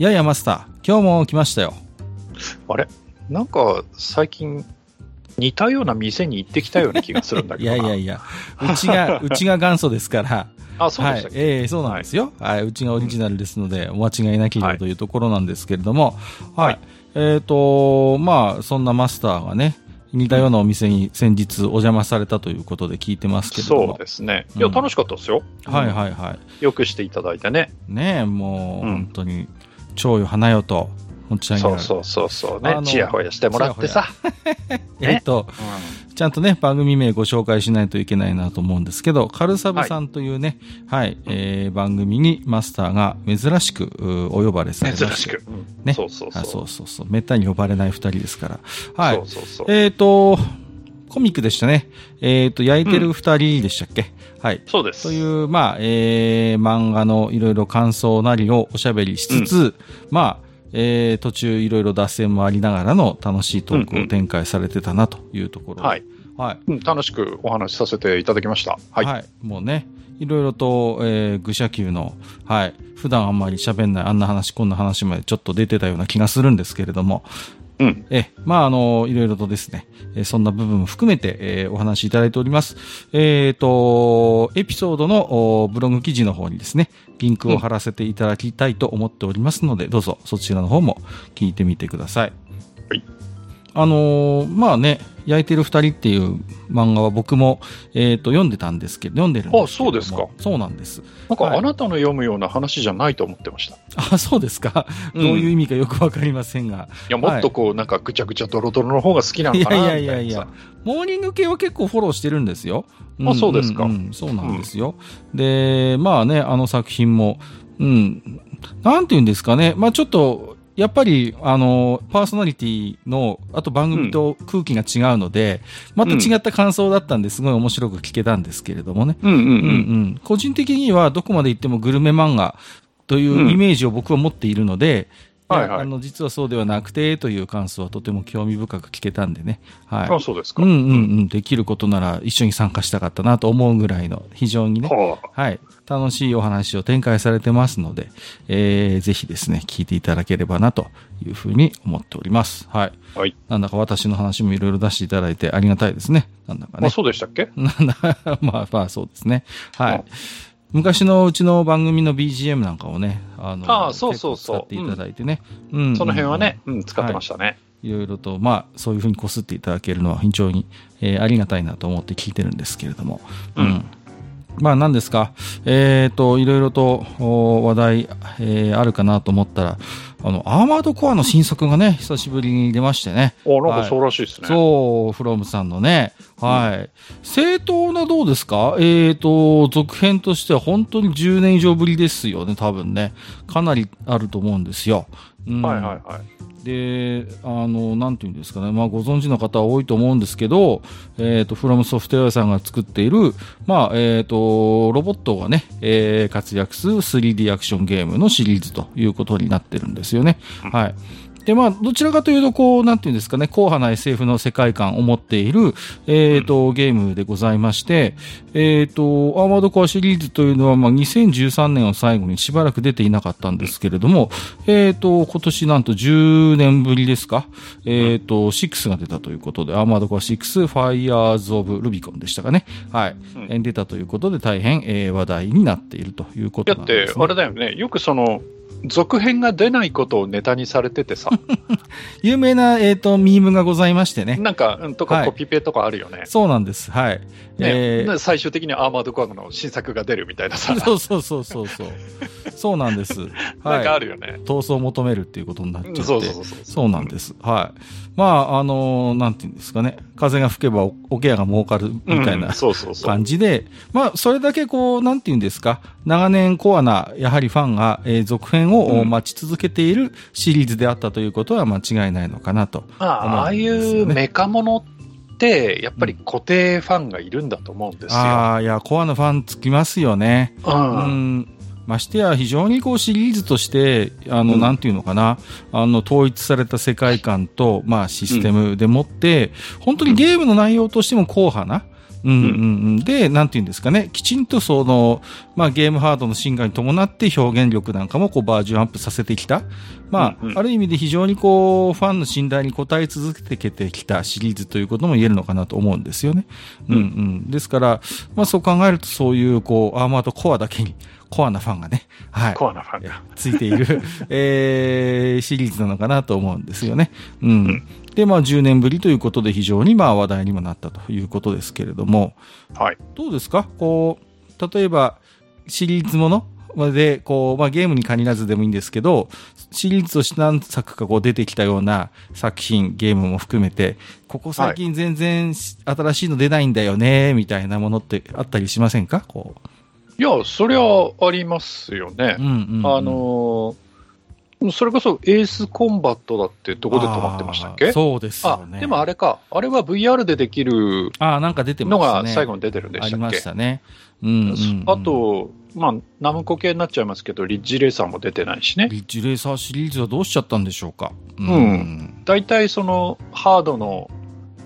ややマスター。今日も来ましたよ。あれ？なんか最近似たような店に行ってきたような気がするんだけど いやいやいや。うちが うちが元祖ですから。あ、そうでしたっけ、はい、ええー、そうなんですよ、はい、はい、うちがオリジナルですので、お間違いなければというところなんですけれども、はい。はい、えっ、ー、と、まあ、そんなマスターがね、似たようなお店に先日お邪魔されたということで聞いてますけどそうですね。いや、楽しかったですよ。はいはいはい。よくしていただいてね。ねえ、もう、本当に、蝶よ花よと、持ち上げそうそうそうそうね。ちやほやしてもらってさ。えっと、うん、ちゃんとね、番組名ご紹介しないといけないなと思うんですけど、カルサブさんというね、はい、はい、えー、番組にマスターが珍しくお呼ばれされて。珍しく。うん、ね。そうそうそう。そうそうそう。めったに呼ばれない二人ですから。はい。そうそうそう。えっ、ー、と、コミックでしたね。えっ、ー、と、焼いてる二人でしたっけ、うん、はい。そうです。という、まあ、えー、漫画のいろいろ感想なりをおしゃべりしつつ、うん、まあ、えー、途中いろいろ脱線もありながらの楽しいトークを展開されてたなというところ、うんうん、はい。はい、うん、楽しくお話しさせていただきました。はい。はい、もうね、いろいろと、えー、愚者級の、はい、普段あんまり喋んないあんな話、こんな話までちょっと出てたような気がするんですけれども、うん。え、まあ、あの、いろいろとですね、えそんな部分も含めて、えー、お話しいただいております。えっ、ー、と、エピソードのブログ記事の方にですね、リンクを貼らせていただきたいと思っておりますので、うん、どうぞそちらの方も聞いてみてください。はい。あのー、まあね、焼いてる二人っていう漫画は僕も、えっ、ー、と、読んでたんですけど、読んでるんですけどあ、そうですか。そうなんです。なんか、あなたの読むような話じゃないと思ってました。あ、そうですか。どういう意味かよくわかりませんが。いや、もっとこう、なんか、ぐちゃぐちゃドロドロの方が好きなのかないやいやいやいや、モーニング系は結構フォローしてるんですよ。あ、そうですか、そうなんですよ。で、まあね、あの作品も、うん、なんていうんですかね。まあちょっと、やっぱり、あの、パーソナリティの、あと番組と空気が違うので、うん、また違った感想だったんですごい面白く聞けたんですけれどもね。うんうんうん。うんうん、個人的にはどこまで行ってもグルメ漫画というイメージを僕は持っているので、はいはい、あの実はそうではなくてという感想はとても興味深く聞けたんでね、はい、あそうですか、うんうんうん、できることなら一緒に参加したかったなと思うぐらいの非常にね、はあ、はい、楽しいお話を展開されてますので、えー、ぜひですね聞いていただければなというふうに思っております。はい。はい、なんだか私の話もいろいろ出していただいてありがたいですね。なんだかね。あそうでしたっけ？なんだまあまあそうですね。はい。あ昔のうちの番組の BGM なんかをね、あの、あそうそうそう。使っていただいてね。うん。うん、その辺はね、うん、使ってましたね。はいいろいろと、まあ、そういうふうにこすっていただけるのは非常に、えー、ありがたいなと思って聞いてるんですけれども。うん。うん、まあ、何ですか。えっ、ー、と、いろいろと話題、えー、あるかなと思ったら、あの、アーマードコアの新作がね、久しぶりに出ましてね。あ、なんかそうらしいですね。はい、そう、フロムさんのね。はい。うん、正当などうですか？えっ、ー、と、続編としては本当に10年以上ぶりですよね、多分ね。かなりあると思うんですよ。うん、はいはいはい。で、あの、なんていうんですかね、まあ、ご存知の方は多いと思うんですけど、えっ、ー、と、フロムソフトウェアさんが作っている、まあ、えっ、ー、と、ロボットがね、えー、活躍する 3D アクションゲームのシリーズということになってるんですよね。はい。で、まあ、どちらかというと、こう、なんていうんですかね、硬派な SF の世界観を持っている、えっ、ー、と、ゲームでございまして、えっ、ー、と、アーマードコアシリーズというのは、まあ、2013年を最後にしばらく出ていなかったんですけれども、えっ、ー、と、今年なんと10年ぶりですか、えっ、と、6が出たということで、アーマードコア6、ファイヤーズ・オブ・ルビコンでしたかね。はい。うん、出たということで、大変、えー、話題になっているということなんです、ね。だって、あれだよね、よくその、続編が出ないことをネタにされててさ、有名な、えっ、と、ミームがございましてね。なんか、うんとかはいコピペとかあるよね。そうなんです。はい。ねえーで最終的にアーマードコアの新作が出るみたいなさ、そうそうそうそうそう。そうなんです。なんかあはい。るよね。闘争を求めるっていうことになっちゃって。そうそうそうそう。そうなんです。はい。まあ、あのーなんていうんですかね。風が吹けばお桶屋が儲かるみたいうんなそうそうそう。感じで、まあ、それだけこう、なんていうんですか。長年コアな、やはりファンが、えー続編をうん待ち続けているシリーズであったということは間違いないのかなと。まあ、ああい思うメカものって、やっぱり固定ファンがいるんだと思うんですよ。ああ、いや、コアなファンつきますよね。う。うんん。ましてや、非常にこうシリーズとして、あの、うんなんていうのかな、あの、統一された世界観と、まあ、システムでもって、本当にゲームの内容としても硬派な、うんうんうん。で、なんていうんですかね、きちんとその、まあ、ゲームハードの進化に伴って表現力なんかもこうバージョンアップさせてきた。まあ、うんうんある意味で非常にこう、ファンの信頼に応え続けてきたシリーズということも言えるのかなと思うんですよね。うんうん。ですから、まあそう考えるとそういうこう、アーマードコアだけに、コアなファンがね、はい。コアなファンが。ついている、えー、シリーズなのかなと思うんですよね。うん。で、まあ10年ぶりということで非常にまあ話題にもなったということですけれども、はい。どうですか？こう、例えばシリーズもので、こう、まあゲームに限らずでもいいんですけど、シリーズとして何作かこう出てきたような作品、ゲームも含めて、ここ最近全然し新しいの出ないんだよね、みたいなものってあったりしませんか？こいや、そりゃありますよねう。。うんうんうんあのーそれこそエースコンバットだってどこで止まってましたっけ？そうですよね。あでもあれか。あれは VR でできるああ、なんか出てまの。が最後に出てるんでありましたっけ？したね。うんうんうんあ、と、まあ、ナムコ系になっちゃいますけど、リッジレーサーも出てないしね。リッジレーサーシリーズはどうしちゃったんでしょうか。うん大体そのハードの、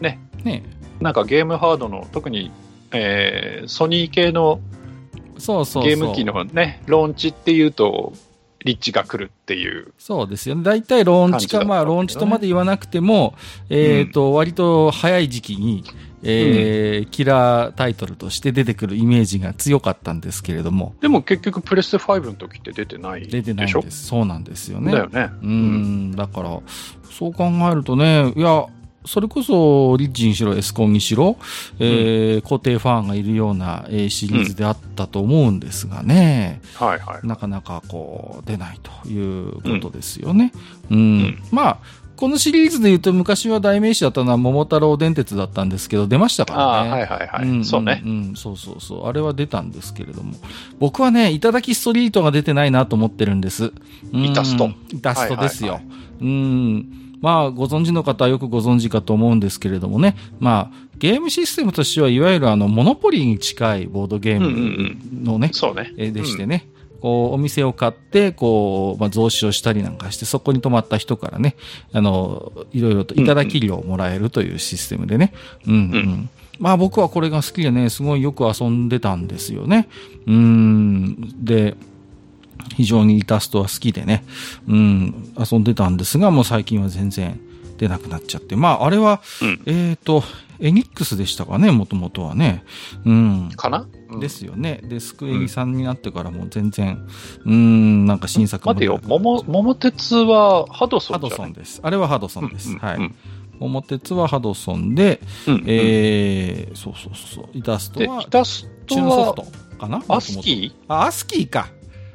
ね、ねなんかゲームハードの、特に、えーソニー系のそうそう。ゲーム機のね、ローンチっていうと、リッチが来るっていう。そうですよね。大体ローンチか、まあ、ローンチとまで言わなくても、えっ、と、割と早い時期に、えーキラータイトルとして出てくるイメージが強かったんですけれども、でも結局プレステ5の時って出てないでしょ？出てないんです。そうなんですよね。だよね。うーん、だから、そう考えるとね、いや、それこそ、リッジにしろ、エスコンにしろ、えー固定ファンがいるような、えーシリーズであったと思うんですがね、はいはい。なかなかこう、出ないということですよね。うん。まあ、このシリーズで言うと昔は代名詞だったのは桃太郎電鉄だったんですけど、出ましたからね。ああ、はいはいはい。んそうね。んんそうそうそう。あれは出たんですけれども。僕はね、いただきストリートが出てないなと思ってるんです。うんイタストイタストですよ。はいはうん。まあ、ご存知の方はよくご存知かと思うんですけれどもね。まあ、ゲームシステムとしては、いわゆるあの、モノポリーに近いボードゲームのね、そうね。えでしてね。こう、お店を買って、こう、まあ、増資をしたりなんかして、そこに泊まった人からね、あの、いろいろといただき料をもらえるというシステムでね。うん、うん、うんまあ僕はこれが好きでね、すごいよく遊んでたんですよね。うん。で、非常にイタストは好きでね、うん、遊んでたんですが、もう最近は全然出なくなっちゃって。まああれは、うんえっ、と、エニックスでしたかね、もともとはね。うん。かな、うんですよね。で、スクエニさんになってからも全然、うーん、なんか新作も待てよ、桃、桃鉄はハドソハドンじゃない？ソンです。あれはハドソンです。はい。うんうん桃鉄はハドソンで、うんうんえー、そうそうそうイタストで、はイタストチューンソフはトかな？アスキー？あ、アスキーか。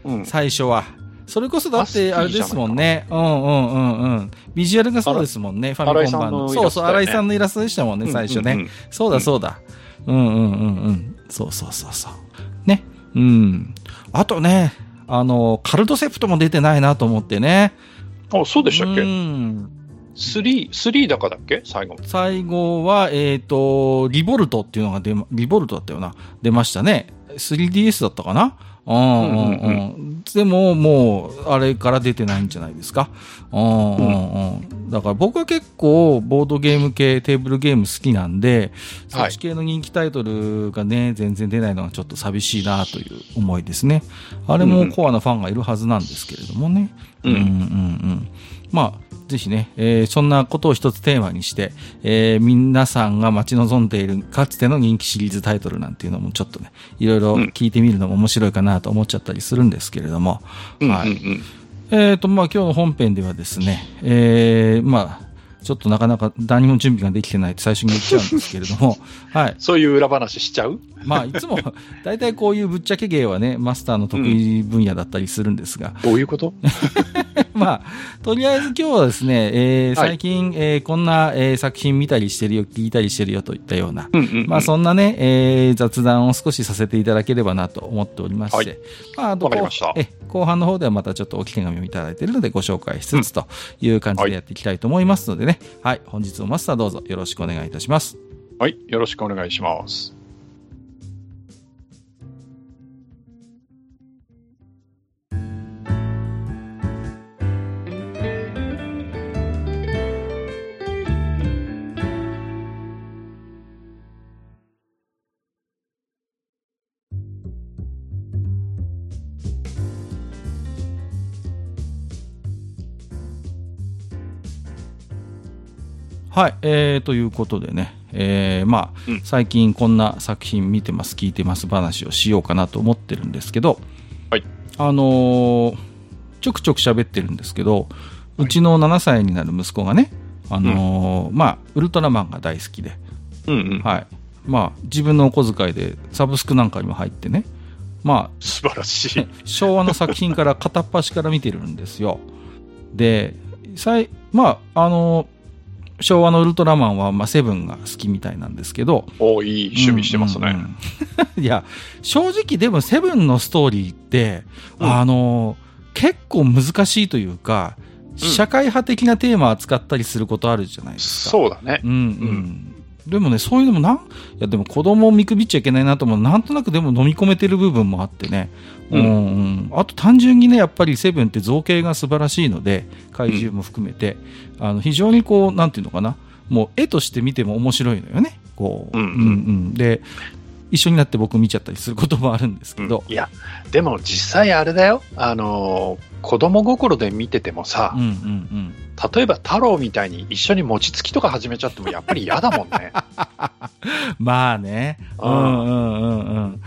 ーうん。最初は。それこそだって、あれですもんね。うんうんうんうん。ビジュアルがそうですもんね。ファミコン版の。のそうそう、新井さんのイラストでしたもんね、最初ね。うんうんうんそうだそうだ。うんうんうんうん。そうそうそうそう。ね。うん。あとね、あの、カルトセプトも出てないなと思ってね。あ、そうでしたっうけん。?3、3だかだっけ？最後。最後は、えっ、と、リボルトっていうのが出ま、リボルトだったよな。出ましたね。3DS だったかな？うん。でも、もう、あれから出てないんじゃないですか？うんうんうん。だから僕は結構、ボードゲーム系、テーブルゲーム好きなんで、そっち系の人気タイトルがね、全然出ないのはちょっと寂しいなという思いですね。あれもコアなファンがいるはずなんですけれどもね。うんうんうんうん。まあ、ぜひね、えーそんなことを一つテーマにして、えー皆さんが待ち望んでいるかつての人気シリーズタイトルなんていうのもちょっとね、いろいろ聞いてみるのも面白いかなと思っちゃったりするんですけれども、はい。うん。えっ、と、まあ、今日の本編ではですね、えー、まあ、ちょっとなかなか何も準備ができてないって最初に言っちゃうんですけれども、はい。そういう裏話しちゃう？まあ、いつも、大体こういうぶっちゃけ芸はね、マスターの得意分野だったりするんですが、どういうこと？まあ、とりあえず今日はですね、えーはい。最近、えーこんな、えー作品見たりしてるよ、聞いたりしてるよといったような、うんうんうん。まあそんなね、えー雑談を少しさせていただければなと思っておりまして、はい。まあ、あと後半の方ではまたちょっと置き手紙をいただいているのでご紹介しつつという感じでやっていきたいと思いますのでね、はい、本日もマスターどうぞよろしくお願いいたします。はい。よろしくお願いします。はい、えー、ということでね、えー、まあ、うん最近こんな作品見てます、聞いてます話をしようかなと思ってるんですけど、はい。あのーちょくちょく喋ってるんですけど、うちの7歳になる息子がね、あのーまあ、ウルトラマンが大好きで、うんうん。はい。まあ、自分のお小遣いでサブスクなんかにも入ってね、ま素晴らしいあ、。昭和の作品から片っ端から見てるんですよ。で、さいまあ、あのー昭和のウルトラマンは、まあ、セブンが好きみたいなんですけど、おいい趣味してますね。うんうんうん いや、正直でもセブンのストーリーって、うんあの、結構難しいというか、社会派的なテーマを扱ったりすることあるじゃないですか。そうだね。うんうん。でもね、そういうのもなん、いやでも子供を見くびっちゃいけないなと思う。なんとなくでも飲み込めてる部分もあってね。う、うんんうん。あと単純にね、やっぱりセブンって造形が素晴らしいので、怪獣も含めて、あの、非常にこう、なんていうのかな。もう絵として見ても面白いのよね。こう。うんうんうん。で、一緒になって僕見ちゃったりすることもあるんですけど。いや、でも実際あれだよ。あのー子供心で見ててもさうん、うんうん。例えば太郎みたいに一緒に餅つきとか始めちゃってもやっぱり嫌だもんね。まあね。ううんんうんうんうん。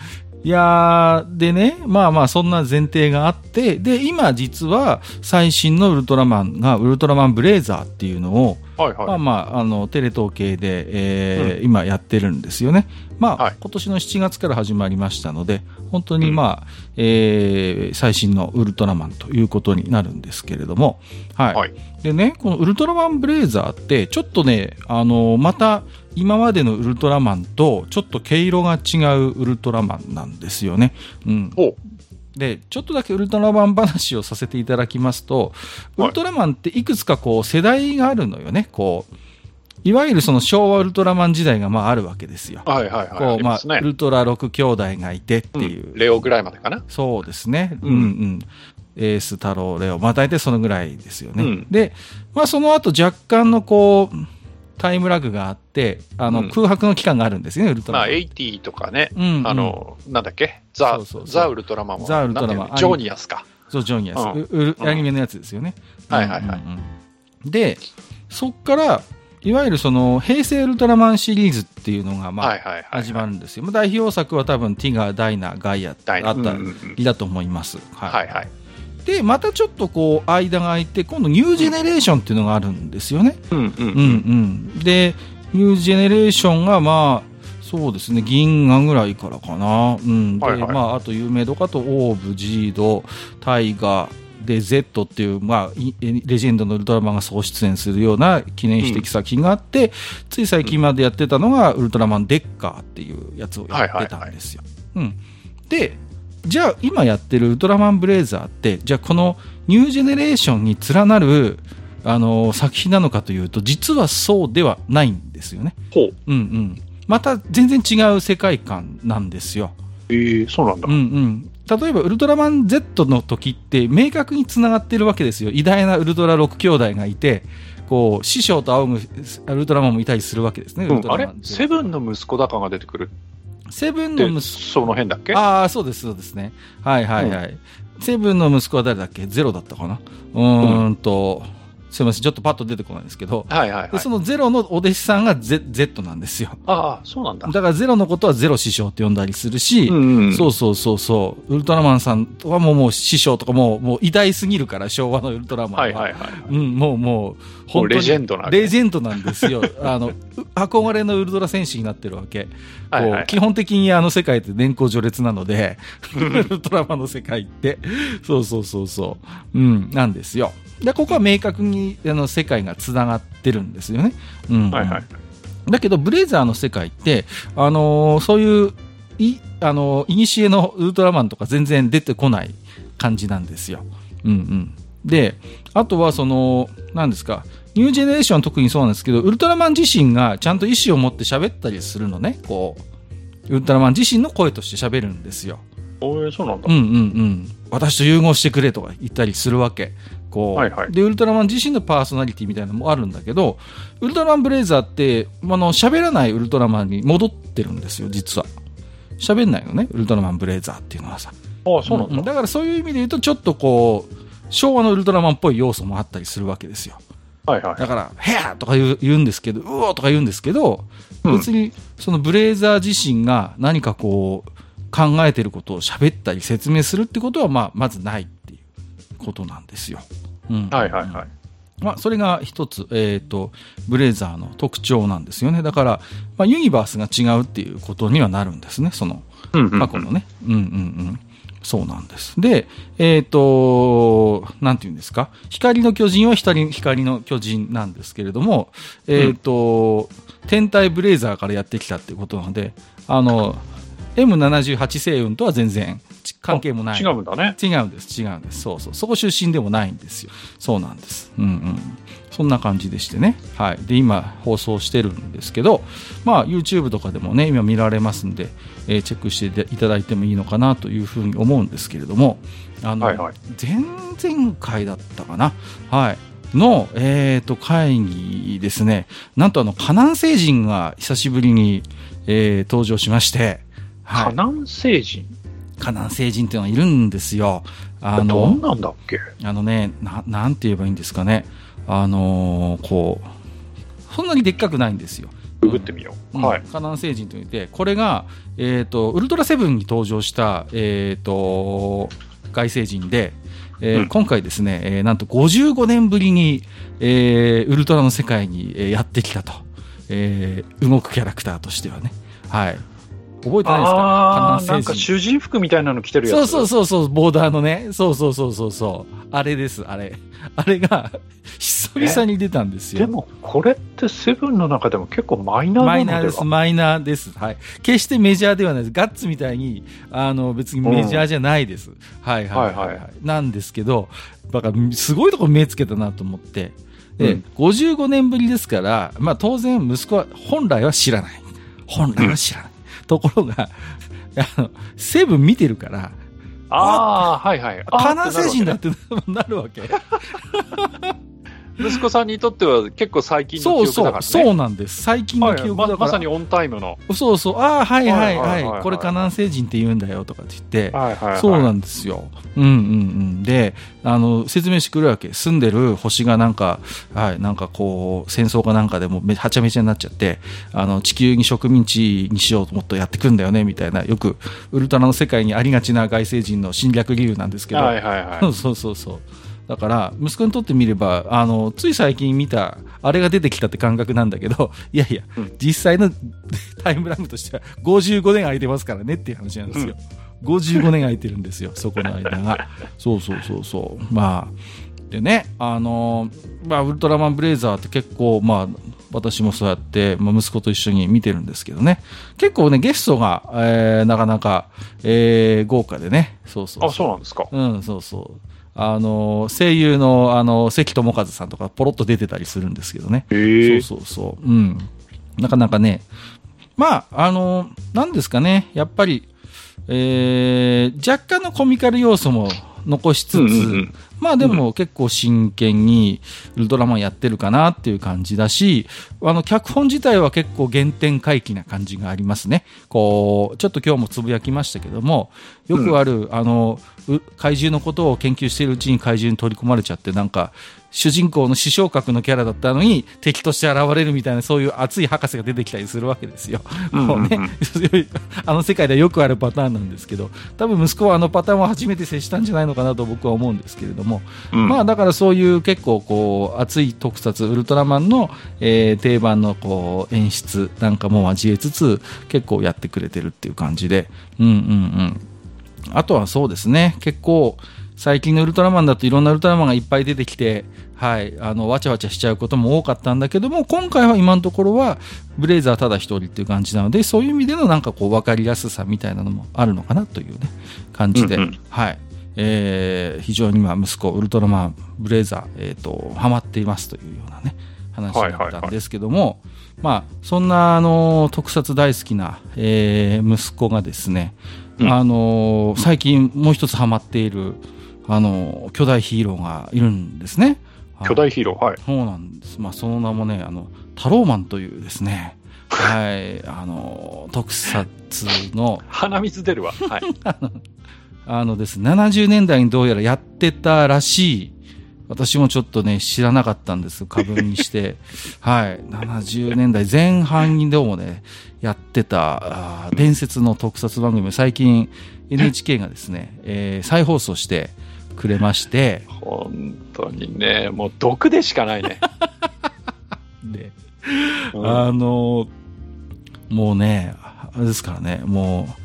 いやー、でね、まあまあそんな前提があって、で、今実は最新のウルトラマンがウルトラマンブレイザーっていうのを、はいはい。まあまあ、あの、テレ東系で、えー今やってるんですよね。まあ、はい今年の7月から始まりましたので、本当にまあ、えー最新のウルトラマンということになるんですけれども、はい。はいでね、このウルトラマンブレイザーって、ちょっとね、あの、また、今までのウルトラマンと、ちょっと毛色が違うウルトラマンなんですよね。うん。おで、ちょっとだけウルトラマン話をさせていただきますと、ウはいルトラマンっていくつかこう世代があるのよね。こう、いわゆるその昭和ウルトラマン時代がまああるわけですよ。はいはいはい。こう、まあウ。ルトラ6兄弟がいてっていう。うんレオぐらいまでかな。そうですね。ううんんうん。エース、太郎、レオ。まあ大体そのぐらいですよね。うんで、まあその後若干のこう、タイムラグがあって、あの、うん空白の期間があるんですよね、ウルトラまあ、マン。80とかね。うんうんあの、なんだっけ？ザそうそうザ・ウルトラマンは。ザウルトラマンジョーニアスか。そう、ジョニアス。うんアニメのやつですよね。はいはいはいで、そっから、いわゆるその、平成ウルトラマンシリーズっていうのが、まあ。始まるんですよ。まあ代表作は多分、ティガー、ダイナ、ガイアあったダイナうんうんうんりだと思います。はい。はいはい。で、またちょっとこう、間が空いて、今度、ニュージェネレーションっていうのがあるんですよね。うんうんうんうん。で、ニュージェネレーションが、まあ、そうですね、銀河ぐらいからかな。うん。で、はいはいまあ、あと有名度かと、オーブ、ジード、タイガー、で、Z っていう、まあ、いレジェンドのウルトラマンが総出演するような記念碑的作品があって、つい最近までやってたのが、ウルトラマンデッカーっていうやつをやってたんですよ。うん。で、じゃあ今やってるウルトラマンブレイザーって、じゃあこのニュージェネレーションに連なる、あの作品なのかというと、実はそうではないんですよね。ほう。うんうん。また全然違う世界観なんですよ。ええそうなんだうん。うん。例えば、ウルトラマン Z の時って、明確に繋がってるわけですよ。偉大なウルトラ6兄弟がいて、こう、師匠と仰ぐウルトラマンもいたりするわけですね。ウうんあれ？セブンの息子だかが出てくるセブンの息子その辺だっけ？ああ、そうです、そうですね。はいはいはい。セブンの息子は誰だっけ？ゼロだったかな？うーんと、すみません、ちょっとパッと出てこないんですけど、はいはいはい。でそのゼロのお弟子さんが Z, Z なんですよ。ああ、そうなんだ。だからゼロのことはゼロ師匠って呼んだりするし、うんうん。そうそうそうそう、ウルトラマンさんはもうもう師匠とかもう、もう偉大すぎるから、昭和のウルトラマンは。はいはいはい。うん、もうもう、本当にレジェンドなレジェンドなんですよ。あの、う憧れのウルトラ戦士になってるわけ。はいはい基本的にあの世界って年功序列なので、ウルトラマンの世界って。そうそうそうそう。うん、なんですよ。で、ここは明確にあの世界が繋がってるんですよね。うん。はいはい。だけど、ブレイザーの世界って、あのーそういう、い、あのー、いにしえのウルトラマンとか全然出てこない感じなんですよ。うんうん。で、あとはその、何ですか、ニュージェネレーションは特にそうなんですけど、ウルトラマン自身がちゃんと意思を持って喋ったりするのね、こう、ウルトラマン自身の声として喋るんですよ。そうなんだうん。うんうん。私と融合してくれとか言ったりするわけ。こう、はいはいで、ウルトラマン自身のパーソナリティみたいなのもあるんだけど、ウルトラマンブレイザーって、あの、喋らないウルトラマンに戻ってるんですよ、実は。喋んないのね、ウルトラマンブレイザーっていうのはさ。ああ、そうなんだ。だからそういう意味で言うと、ちょっとこう、昭和のウルトラマンっぽい要素もあったりするわけですよ。はいはい。だから、ヘアとか言う言うんですけど、うおーとか言うんですけど、うん別にそのブレイザー自身が何かこう、考えてることを喋ったり説明するってことは、まあ、まずないっていうことなんですよ。うん。はいはいはい。まあ、それが一つ、えっ、と、ブレイザーの特徴なんですよね。だから、まあ、ユニバースが違うっていうことにはなるんですね、その、過去のね。うんうんうん。そうなんです。で、えっ、と、なんて言うんですか？光の巨人は光光の巨人なんですけれども、えっ、と、天体ブレイザーからやってきたっていうことなので、あの、M78 星雲とは全然ち関係もない。違うんだね。違うんです、違うんです。そうそう。そこ出身でもないんですよ。そうなんです。うんうん。そんな感じでしてね。はい。で、今、放送してるんですけど、まあ、YouTube とかでもね、今見られますんで、えーチェックしていただいてもいいのかなというふうに思うんですけれども、あの、はいはい前々回だったかな？はい。の、えっ、と、会議ですね。なんとあの、河南星人が久しぶりに、えー登場しまして、はい。河南星人？河南星人っていうのがいるんですよ。あどのん、なんだっけ？あのね、な、なんて言えばいいんですかね。あのーこう、そんなにでっかくないんですよ。ググってみよう。うんはい。河南星人といって、これが、えっ、と、ウルトラセブンに登場した、えっ、と、外星人で、えーうん今回ですね、えーなんと55年ぶりに、えーウルトラの世界に、えーやってきたと。えー動くキャラクターとしてはね。はい。覚えてないですか？ああ、なんか河南星人。主人服みたいなの着てるやつ。そうそうそうそう、ボーダーのね。そうそうそうそうそう。あれです、あれ。あれが、久々に出たんですよ。でも、これってセブンの中でも結構マイナーマなのでは？イナーです、マイナーです。はい。決してメジャーではないです。ガッツみたいに、あの、別にメジャーじゃないです。はいはいはい、はいはいはなんですけど、だから、すごいところ目つけたなと思って。で、うん55年ぶりですから、まあ当然息子は本来は知らない。本来は知らない。ところが、あの、セブン見てるから、ああ、はいはい。カナ星人だっってなるわけ。息子さんにとっては結構最近のそうそう、記憶だからね。そうなんです。最近の記憶だから。まさにオンタイムの。そうそう、ああ、はいはいははい。これ河南星人って言うんだよとかって言って、はいはい、はい。そうなんですよ。うんうんうん。で、あの、説明してくるわけ。住んでる星がなんか、はい、なんかこう、戦争かなんかでもめはちゃめちゃになっちゃって、あの、地球に植民地にしようともっとやってくんだよね、みたいな、よく、ウルトラの世界にありがちな外星人の侵略理由なんですけど、はいはいはい。そうそうそうそう。だから、息子にとってみれば、あの、つい最近見た、あれが出てきたって感覚なんだけど、いやいや、うん実際の タイムラグとしては55年空いてますからねっていう話なんですよ。55年空いてるんですよ、そこの間が。そうそうそうそう。まあ、でね、あの、まあ、ウルトラマンブレイザーって結構、まあ、私もそうやって、まあ、息子と一緒に見てるんですけどね。結構ね、ゲストが、えーなかなか、えー豪華でね。そうそうあ、そうなんですか。うん、そうそう。あの、声優の、あの、関智和さんとかポロッと出てたりするんですけどね。へえ。そうそうそう。うん。なかなかね。まあ、あの、なんですかね。やっぱり、えー、若干のコミカル要素も残しつつ、うんうんうんまあでも結構真剣にウルトラマンやってるかなっていう感じだし、あの、脚本自体は結構原点回帰な感じがありますね。こう、ちょっと今日もつぶやきましたけども、よくある、あの、う怪獣のことを研究しているうちに怪獣に取り込まれちゃって、なんか、主人公の視床格のキャラだったのに敵として現れるみたいなそういう熱い博士が出てきたりするわけですよ。もうね、あの世界ではよくあるパターンなんですけど多分息子はあのパターンを初めて接したんじゃないのかなと僕は思うんですけれども、うん、まあだからそういう結構こう熱い特撮ウルトラマンの、えー、定番のこう演出なんかも交えつつ結構やってくれてるっていう感じで。うんうんうん。あとはそうですね。結構最近のウルトラマンだといろんなウルトラマンがいっぱい出てきて、はい、あのわちゃわちゃしちゃうことも多かったんだけども今回は今のところはブレイザーただ一人っていう感じなのでそういう意味でのなんかこう分かりやすさみたいなのもあるのかなというね感じで、うんうん、はい。えー、非常にまあ息子ウルトラマンブレイザー、えーと、ハマっていますというようなね話だったんですけども、はいはいはい、まあ、そんなあの特撮大好きな、えー、息子がですね、うん、あの最近もう一つハマっているあの巨大ヒーローがいるんですね。巨大ヒーローはい。そうなんです。まあ、その名もね、あの、タローマンというですね、はい、あの、特撮の。鼻水出るわ。はい。あのですね、70年代にどうやらやってたらしい、私もちょっとね、知らなかったんです過分にして。はい。70年代前半にでもね、やってた、伝説の特撮番組、最近 NHK がですね、えー、再放送して、くれまして。本当にね、もう毒でしかないね。で、うん、あの、もうね、あれですからね、も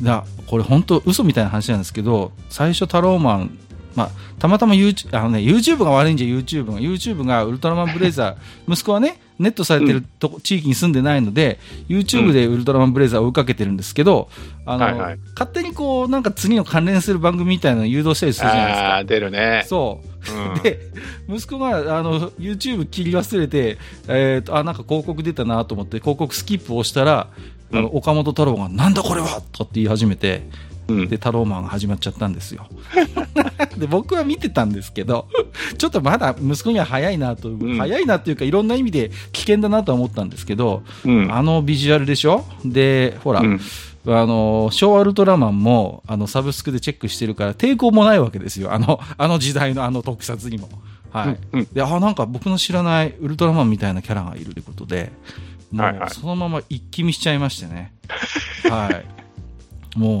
う、だこれ本当嘘みたいな話なんですけど、最初タローマンまあ、たまたま YouTube, あの、ね、YouTube が悪いんじゃ YouTube が。YouTube がウルトラマンブレイザー。息子はねネットされてると、うん、地域に住んでないので YouTube でウルトラマンブレイザーを追いかけてるんですけど、あの、はいはい、勝手にこうなんか次の関連する番組みたいなのを誘導したりするじゃないですか。あ出るね。そう、うん、で息子があの YouTube 切り忘れて、えーと、あなんか広告出たなと思って広告スキップをしたら、あの岡本太郎が「なんだこれは!」とって言い始めてでタローマンが始まっちゃったんですよ で僕は見てたんですけど ちょっとまだ息子には早いなと、うん、早いなっていうかいろんな意味で危険だなとは思ったんですけど、うん、あのビジュアルでしょ？でほら、うん、あの昭和ウルトラマンもあのサブスクでチェックしてるから抵抗もないわけですよ。あのあの時代のあの特撮にも。はい、うん、であなんか僕の知らないウルトラマンみたいなキャラがいるということでもうそのまま一気見しちゃいましてね、はい、もう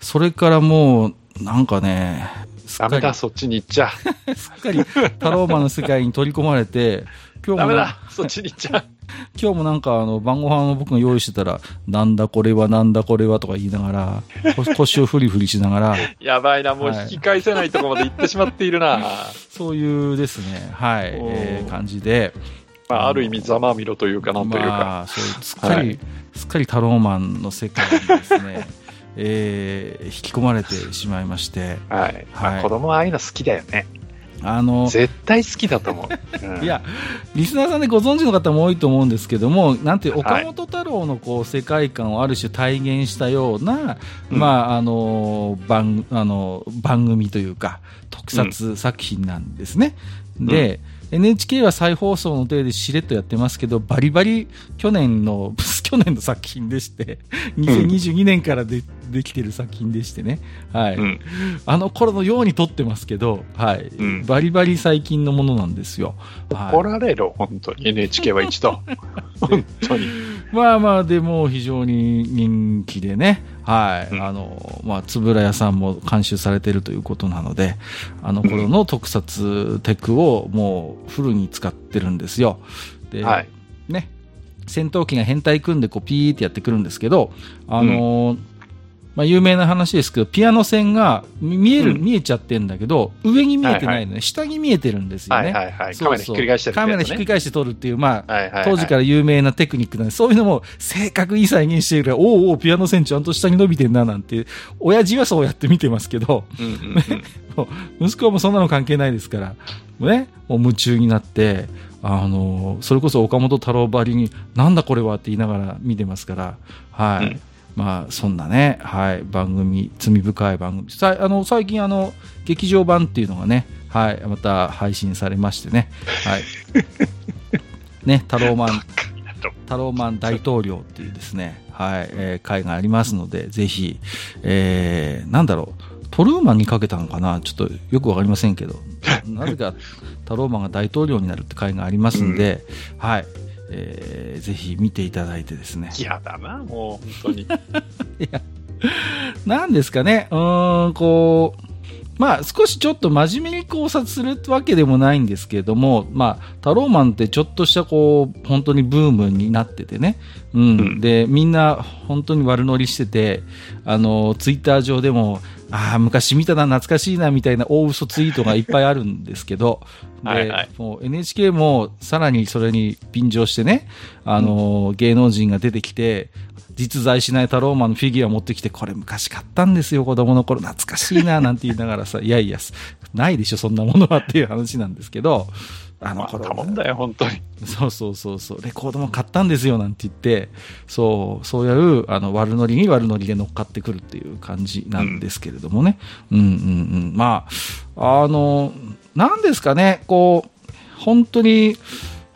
それからもう、なんかね、ダメだ、そっちに行っちゃう。すっかりタローマンの世界に取り込まれて、今日も。ダメだ、そっちに行っちゃう。今日もなんかあの晩ご飯を僕が用意してたら、なんだこれはなんだこれはとか言いながら、腰をフリフリしながら。やばいな、もう引き返せないところまで行ってしまっているな。そういうですね、はい、えー、感じで。まあ、ある意味ざまみろというかなんというか。まあ、そうすっかり、はい、すっかりタローマンの世界にですね、えー、引き込まれてしまいまして、はい、はい、子供はああいうの好きだよね。あの絶対好きだと思う、うん、いやリスナーさんでご存知の方も多いと思うんですけどもなんて岡本太郎のこう世界観をある種体現したような、うん、まああの番あの番組というか特撮作品なんですね。うん、で、NHK は再放送の程でしれっとやってますけど、バリバリ去年の、去年の作品でして、2022年からで,、できてる作品でしてね、はい、うん、あの頃のように撮ってますけど、はい、うん、バリバリ最近のものなんですよ。怒られろ、本当に。NHK は一度。本当に。まあまあ、でも非常に人気でね、はい、うん、あの、まあ、つぶら屋さんも監修されているということなので、あの頃の特撮テクをもうフルに使ってるんですよ。で、はい、ね、戦闘機が変態組んでこうピーってやってくるんですけど、あのーうんまあ、有名な話ですけど、ピアノ線が見える、うん、見えちゃってるんだけど、上に見えてないのね、はいはい、下に見えてるんですよね。はいはいはい、カメラひっくり返して、ね、カメラひっくり返して撮るっていう、まあ、はいはい。はい、当時から有名なテクニックなんで、そういうのも正確に再現しているから、おおおピアノ線ちゃんと下に伸びてんな、なんて、親父はそうやって見てますけど、うんうんうん、息子はもうそんなの関係ないですから、ね、もう夢中になって、あの、それこそ岡本太郎ばりに、なんだこれはって言いながら見てますから、はい。うん。まあ、そんなね、はい、番組、罪深い番組。さあの、最近、あの、劇場版っていうのがね、はい、また配信されましてね、はい。ね、タローマン、タローマン大統領っていうですね、はい、えー回がありますので、ぜひ、えー、なんだろう、トルーマンにかけたのかな？ちょっとよくわかりませんけど、なぜかタローマンが大統領になるって回がありますんで、はい、えーぜひ見ていただいてですね。嫌だな、もう、本当に。なんですかね、うーん、こう、まあ少しちょっと真面目に考察するわけでもないんですけれども、まあ、タローマンってちょっとしたこう、本当にブームになっててね、うん、うん。で、みんな本当に悪乗りしてて、あの、ツイッター上でも、ああ、昔見たな、懐かしいな、みたいな大嘘ツイートがいっぱいあるんですけど、ではいはいもう NHK もさらにそれに便乗してね、あの、芸能人が出てきて、実在しないタローマンのフィギュア持ってきて、これ昔買ったんですよ、子供の頃。懐かしいな、なんて言いながらさ、いやいや、ないでしょ、そんなものはっていう話なんですけど、あのま頃たもんだよ、本当に。そうそうそうそう、レコードも買ったんですよなんて言って、そう、そういうあの悪ノリに悪ノリで乗っかってくるっていう感じなんですけれどもね。うん、うん、うん。まあ、あの、なんですかね、こう、本当に、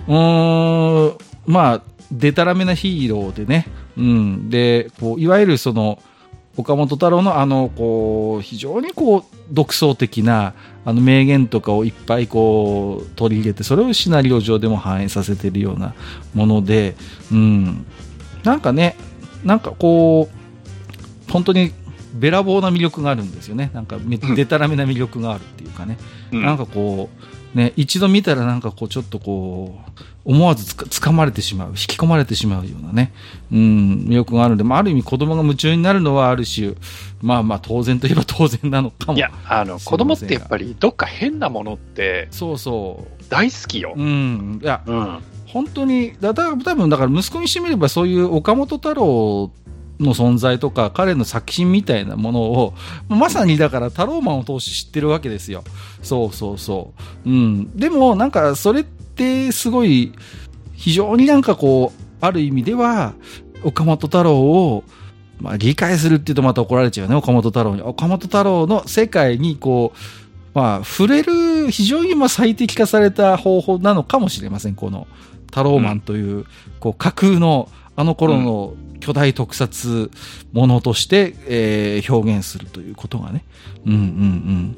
うーん、まあ、でたらめなヒーローでね、うん、で、こう、いわゆるその、岡本太郎のあの、こう、非常にこう、独創的な、あの名言とかをいっぱいこう、取り入れて、それをシナリオ上でも反映させてるようなもので、うん。なんかね、なんかこう、本当にべらぼうな魅力があるんですよね。なんかでたらめな魅力があるっていうかね。うんなんかこう、ね、一度見たらなんかこう、ちょっとこう、思わずつか掴まれてしまう、引き込まれてしまうようなね、うん、魅力があるんで、まあ、ある意味子供が夢中になるのはある種、まあまあ当然といえば当然なのかも。いや、あの、子供ってやっぱり、どっか変なものってそうそ大好きよう。う。ん。いや、うん。本当に、だだ多分だから息子にしてみればそういう岡本太郎の存在とか彼の作品みたいなものをまさにだからタローマンを通して知ってるわけですよ。そうそうそう。うん。でもなんかそれってすごい非常になんかこうある意味では岡本太郎をまあ理解するっていうとまた怒られちゃうよね岡本太郎に。岡本太郎の世界にこうまあ、触れる非常に最適化された方法なのかもしれません。このタローマンという、こう架空のあの頃の巨大特撮ものとして、えー表現するということがね。うんうんうん。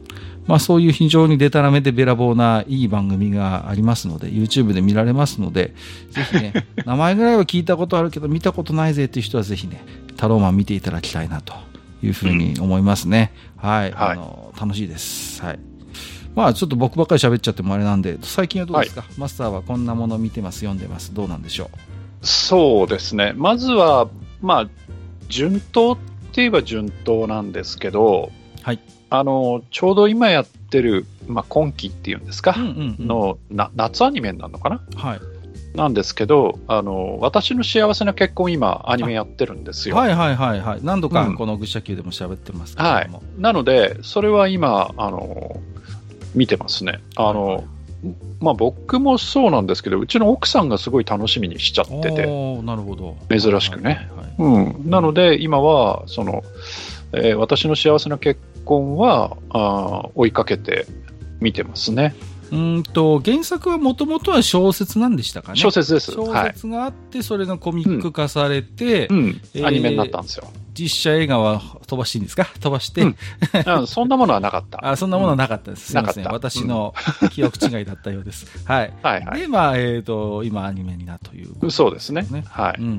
まあそういう非常にデタラメでべらぼうないい番組がありますので、YouTube で見られますので、ぜひね、名前ぐらいは聞いたことあるけど見たことないぜっていう人はぜひね、タローマン見ていただきたいなというふうに思いますね。はい。はいあの、楽しいです。はい。まあちょっと僕ばっかり喋っちゃってもあれなんで、最近はどうですか、マスターはこんなもの見てます、読んでます、どうなんでしょそうですね。まずは、まあ、順当って言えば順当なんですけど、はい。あの、ちょうど今やってる、まあ、今期っていうんですか、う。うんうん、うん。のな夏アニメになるのかな？はい。なんですけど、あの、私の幸せな結婚、今、アニメやってるんですよ。はいはいはいはい。何度かうんこの愚者級でも喋ってますけれはいども。。なので、それは今、あの、見てますね。あの、まあ僕もそうなんですけど、うちの奥さんがすごい楽しみにしちゃってて、なるほど。珍しくねはいはいはいうん。なので、今は、その、えー私の幸せな結婚は、あー追いかけて見てますね。うーんと、原作はもともとは小説なんでしたかね。小説です。小はい。説があって、それがコミック化されて、うんえ。ーアニメになったんですよ。実写映画は飛ばしていいんですか？飛ばして、うんうんそんなものはなかった。あ、そんなものはなかったです。すいません。私の記憶違いだったようです。はい。はいはい。で、まあ、えっ、と、今アニメになということそうですね。ねはい。うんうんうんう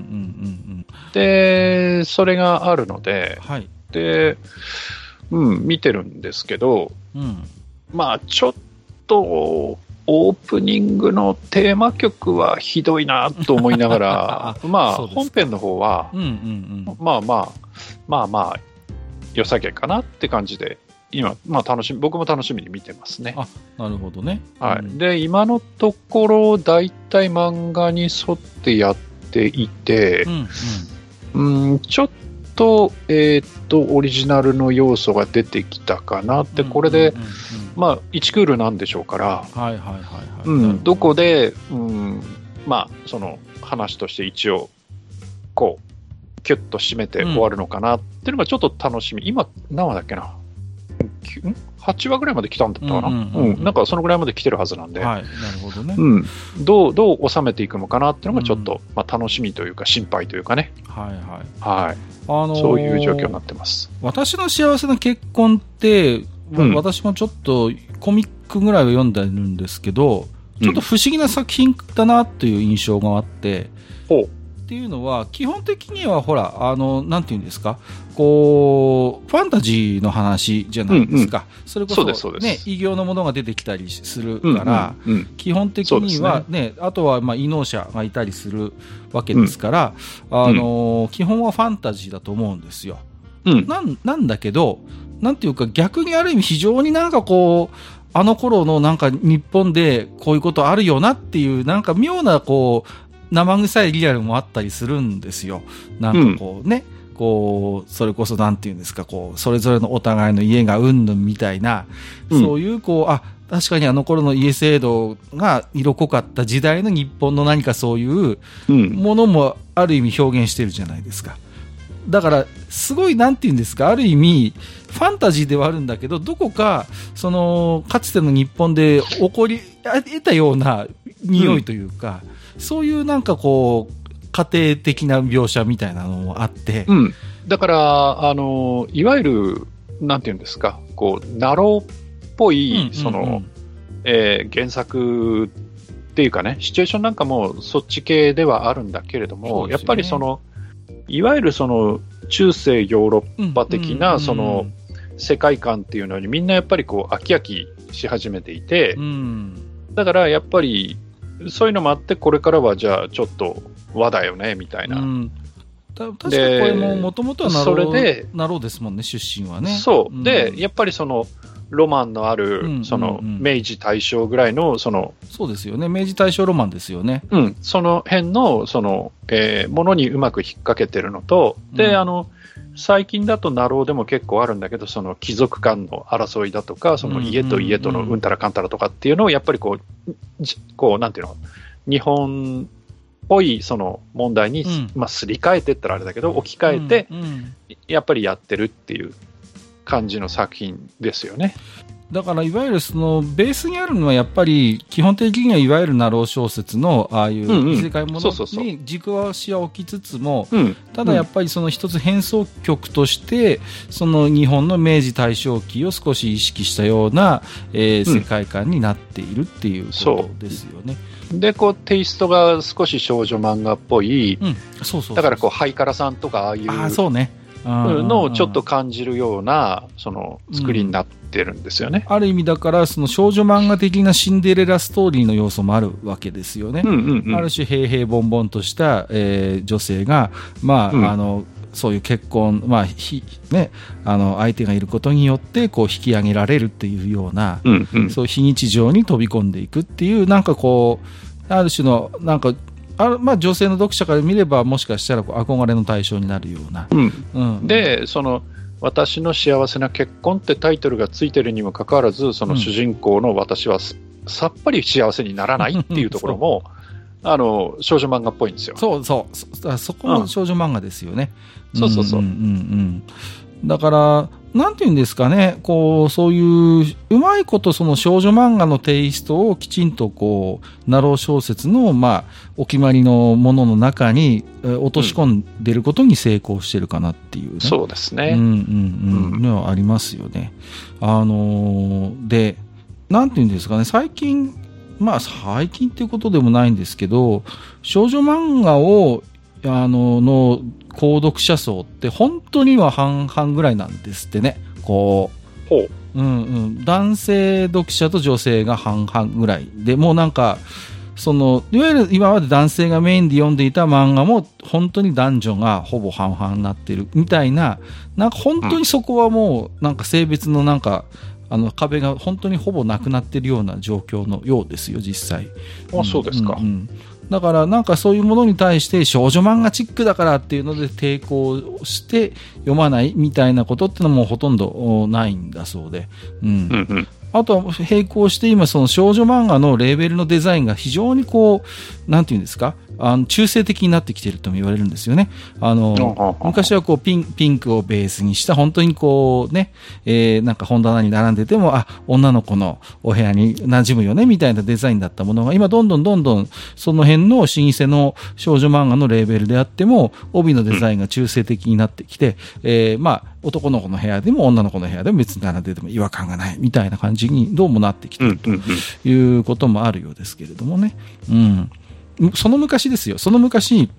ん。で、それがあるので、はい。で、うん、見てるんですけど、うん。まあ、ちょっと、オープニングのテーマ曲はひどいなと思いながら、まあ、本編の方は、うんうんうん。まあまあ、まあまあ、良さげかなって感じで、今、まあ楽しみ、僕も楽しみに見てますね。あなるほどね。はい。うんで、今のところ、大体漫画に沿ってやっていてう、んうん。うん、ちょっと、えーっと、オリジナルの要素が出てきたかなって、これでうん、うんうんまあ、1クールなんでしょうから、はいはいはいはい。うん、どこで、で、うん、まあ、その話として一応、こう、キュッと締めて終わるのかな？っていうのがちょっと楽しみ。今、何話だっけな？きん？8話ぐらいまで来たんだったかな、ううんんうんうんなんかそのぐらいまで来てるはずなんで、はい。なるほどね。うん、どうどう収めていくのかなっていうのがちょっと、まあ、楽しみというか心配というかね、はいはい。はいあのーそういう状況になってます。私の幸せな結婚って、わうん。私もちょっとコミックぐらいは読んでるんですけど、ちょっと不思議な作品だなっていう印象があって、ほう。っていうのは、基本的にはほら、あの、なんていうんですか、こう、ファンタジーの話じゃないですか。それこそ、そうですそうです。ね、異形のものが出てきたりするうんから、うんうん基本的にはそうね、あとはまあ異能者がいたりするわけですから、あのー基本はファンタジーだと思うんですよ。うん。なんなんだけど、なんていうか逆にある意味非常になんかこう、あの頃のなんか日本でこういうことあるよなっていう、なんか妙なこう、生臭いリアルもあったりするんですよ。なんかこうね、こう、それこそなんていうんですか、こう、それぞれのお互いの家がうんぬんみたいな、うんそういうこう、あ、確かにあの頃の家制度が色濃かった時代の日本の何かそういううんものもある意味表現してるじゃないですか。だから、すごい、なんて言うんですか、ある意味、ファンタジーではあるんだけど、どこか、その、かつての日本で起こり、あ得たような匂いというか、そういうなんかこう、家庭的な描写みたいなのもあって、うん、だから、あのいわゆる、なんていうんですか、こう、ナローっぽい、その、えー原作っていうかね、シチュエーションなんかもそっち系ではあるんだけれども、ね。やっぱりその、いわゆるその中世ヨーロッパ的なその世界観っていうのにみんなやっぱりこう飽き飽きし始めていてうん、うんだからやっぱりそういうのもあってこれからはじゃあちょっと和だよねみたいな、うん。た確かこれももともとはナロそれですもんね、出身はね。そう。で、ん。やっぱりそのロマンのある、うんその明治大正ぐらいのそのそうですよね。明治大正ロマンですよね。うん、その辺のその、えーものにうまく引っ掛けてるのと、で、うん。あの最近だとナローでも結構あるんだけど、その貴族間の争いだとか、その家と家とのうんたらかんたらとかっていうのを、やっぱりこう、じこうなんていうの、日本っぽいその問題に、うん。まあ、すり替えてったらあれだけど、置き換えて、やっぱりやってるっていう感じの作品ですよね。だから、いわゆるその、ベースにあるのはやっぱり、基本的にはいわゆるナロー小説の、ああいんうんう異世界ものに軸足は置きつつも、うん、ただやっぱりその一つ変奏曲として、その日本の明治大正期を少し意識したような、え世界観になっているっていうことですよね。で、こう、テイストが少し少女漫画っぽい、だからこう、ハイカラさんとか、ああいうああ、そうね。うん。のをちょっと感じるような、その作りになってるん。ですよね。ある意味だから、その少女漫画的なシンデレラストーリーの要素もあるわけですよね。うん。うん。うん。ある種平々凡々とした、えー女性が、まあ、うん。あの、そういう結婚、まあ、ひ、ね、あの、相手がいることによって、こう、引き上げられるっていうような、うん。うん。そういう非日常に飛び込ん。でいくっていう、なん。かこう、ある種の、なん。か、あるまあ、女性の読者から見れば、もしかしたら憧れの対象になるような。うん。うん、で、その、私の幸せな結婚ってタイトルがついてるにもかかわらず、その主人公の私はすさっぱり幸せにならないっていうところも、あの、少女漫画っぽいんですよ。そうそう。そあそこも少女漫画ですよね。そうそうそう。んんうん。だから、なんていうんですかね、こう、そういう、うまいことその少女漫画のテイストをきちんとこう、ナロー小説の、まあ、お決まりのものの中に、えー落とし込んでることに成功してるかなっていうね。そうですね。うんうんうん。うんのはありますよね。あのーで、なんていうんですかね、最近、まあ最近っていうことでもないんですけど、少女漫画を、あの、の、購読者層って本当には半々ぐらいなんですってね。こう。ほう。うんうん、男性読者と女性が半々ぐらいでもうなんかそのいわゆる今まで男性がメインで読んでいた漫画も本当に男女がほぼ半々になってるみたいななんか本当にそこはもうなんか性別のなんかあの壁が本当にほぼなくなってるような状況のようですよ実際。あ、そうですか。んんだからなんかそういうものに対して少女漫画チックだからっていうので抵抗して読まないみたいなことってのもほとんどないんだそうで、うん。あとは並行して今その少女漫画のレーベルのデザインが非常にこう、なんていうんですか、あの中性的になってきているとも言われるんですよね。あの、昔はこうピンピンクをベースにした本当にこうね、えー、なんか本棚に並んでても、あ、女の子のお部屋に馴染むよねみたいなデザインだったものが、今どんどんどんどんその辺の老舗の少女漫画のレーベルであっても、帯のデザインが中性的になってきて、えー、まあ、男の子の部屋でも女の子の部屋でも別に並んでても違和感がないみたいな感じにどうもなってきてるということもあるようですけれどもね。うん。その昔ですよ。その昔、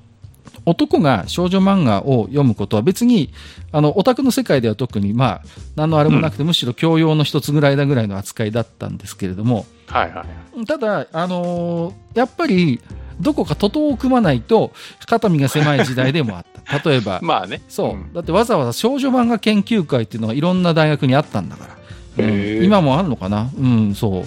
男が少女漫画を読むことは別に、あの、オタクの世界では特に、まあ、何のあれもなくて、むしろ教養の一つぐらいだぐらいの扱いだったんですけれども、はいはい。ただ、あのー、やっぱり、どこか徒党を組まないと、肩身が狭い時代でもあった。例えば、まあね。そう、だってわざわざ少女漫画研究会っていうのがいろんな大学にあったんだから。うん、今もあるのかな？うん、そう。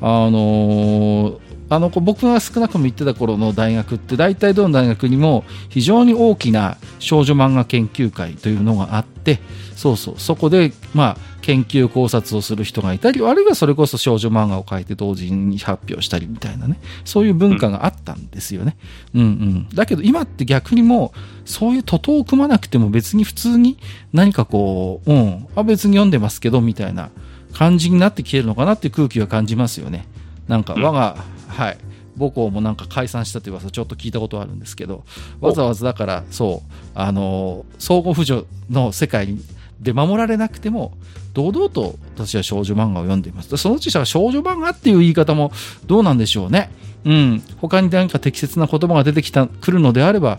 あのー、あの僕が少なくとも行ってた頃の大学って大体どの大学にも非常に大きな少女漫画研究会というのがあってそうそう。そこでまあ研究考察をする人がいたりあるいはそれこそ少女漫画を書いて同時に発表したりみたいなね。そういう文化があったんですよね。うんうん、だけど今って逆にもうそういう徒党を組まなくても別に普通に何かこう、うん、あ別に読んでますけどみたいな感じになってきてるのかなっていう空気は感じますよね。なんか我がはい、母校もなんか解散したという噂ちょっと聞いたことあるんですけどわざわざだからそうあの相互扶助の世界で守られなくても堂々と私は少女漫画を読んでいます。そのうち少女漫画っていう言い方もどうなんでしょうね。うん。他に何か適切な言葉が出てきた来るのであれば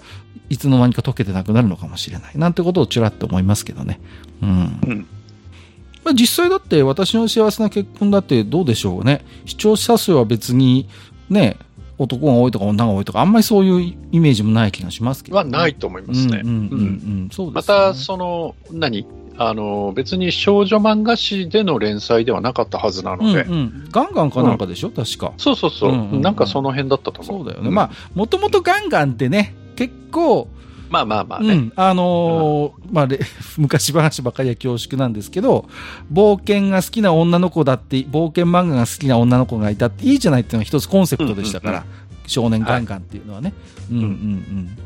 いつの間にか解けてなくなるのかもしれない。なんてことをちらっと思いますけどね。うん、うんまあ、実際だって私の幸せな結婚だってどうでしょうね。視聴者数は別にね、男が多いとか女が多いとか、あんまりそういうイメージもない気がしますけど、ね。はないと思いますね。また、その、何？あの、別に少女漫画誌での連載ではなかったはずなので。うんうん、ガンガンかなんかでしょ、うん、確か。そうそうそう。なんかその辺だったと思う。そうだよね。まあ、もともとガンガンってね、結構、まあまあまあね。うん、あのー、まあ、昔話ばかりは恐縮なんですけど、冒険が好きな女の子だって、冒険漫画が好きな女の子がいたっていいじゃないっていうのが一つコンセプトでしたから、うんうんうん、少年ガンガンっていうのはね。はい、うんうんうん。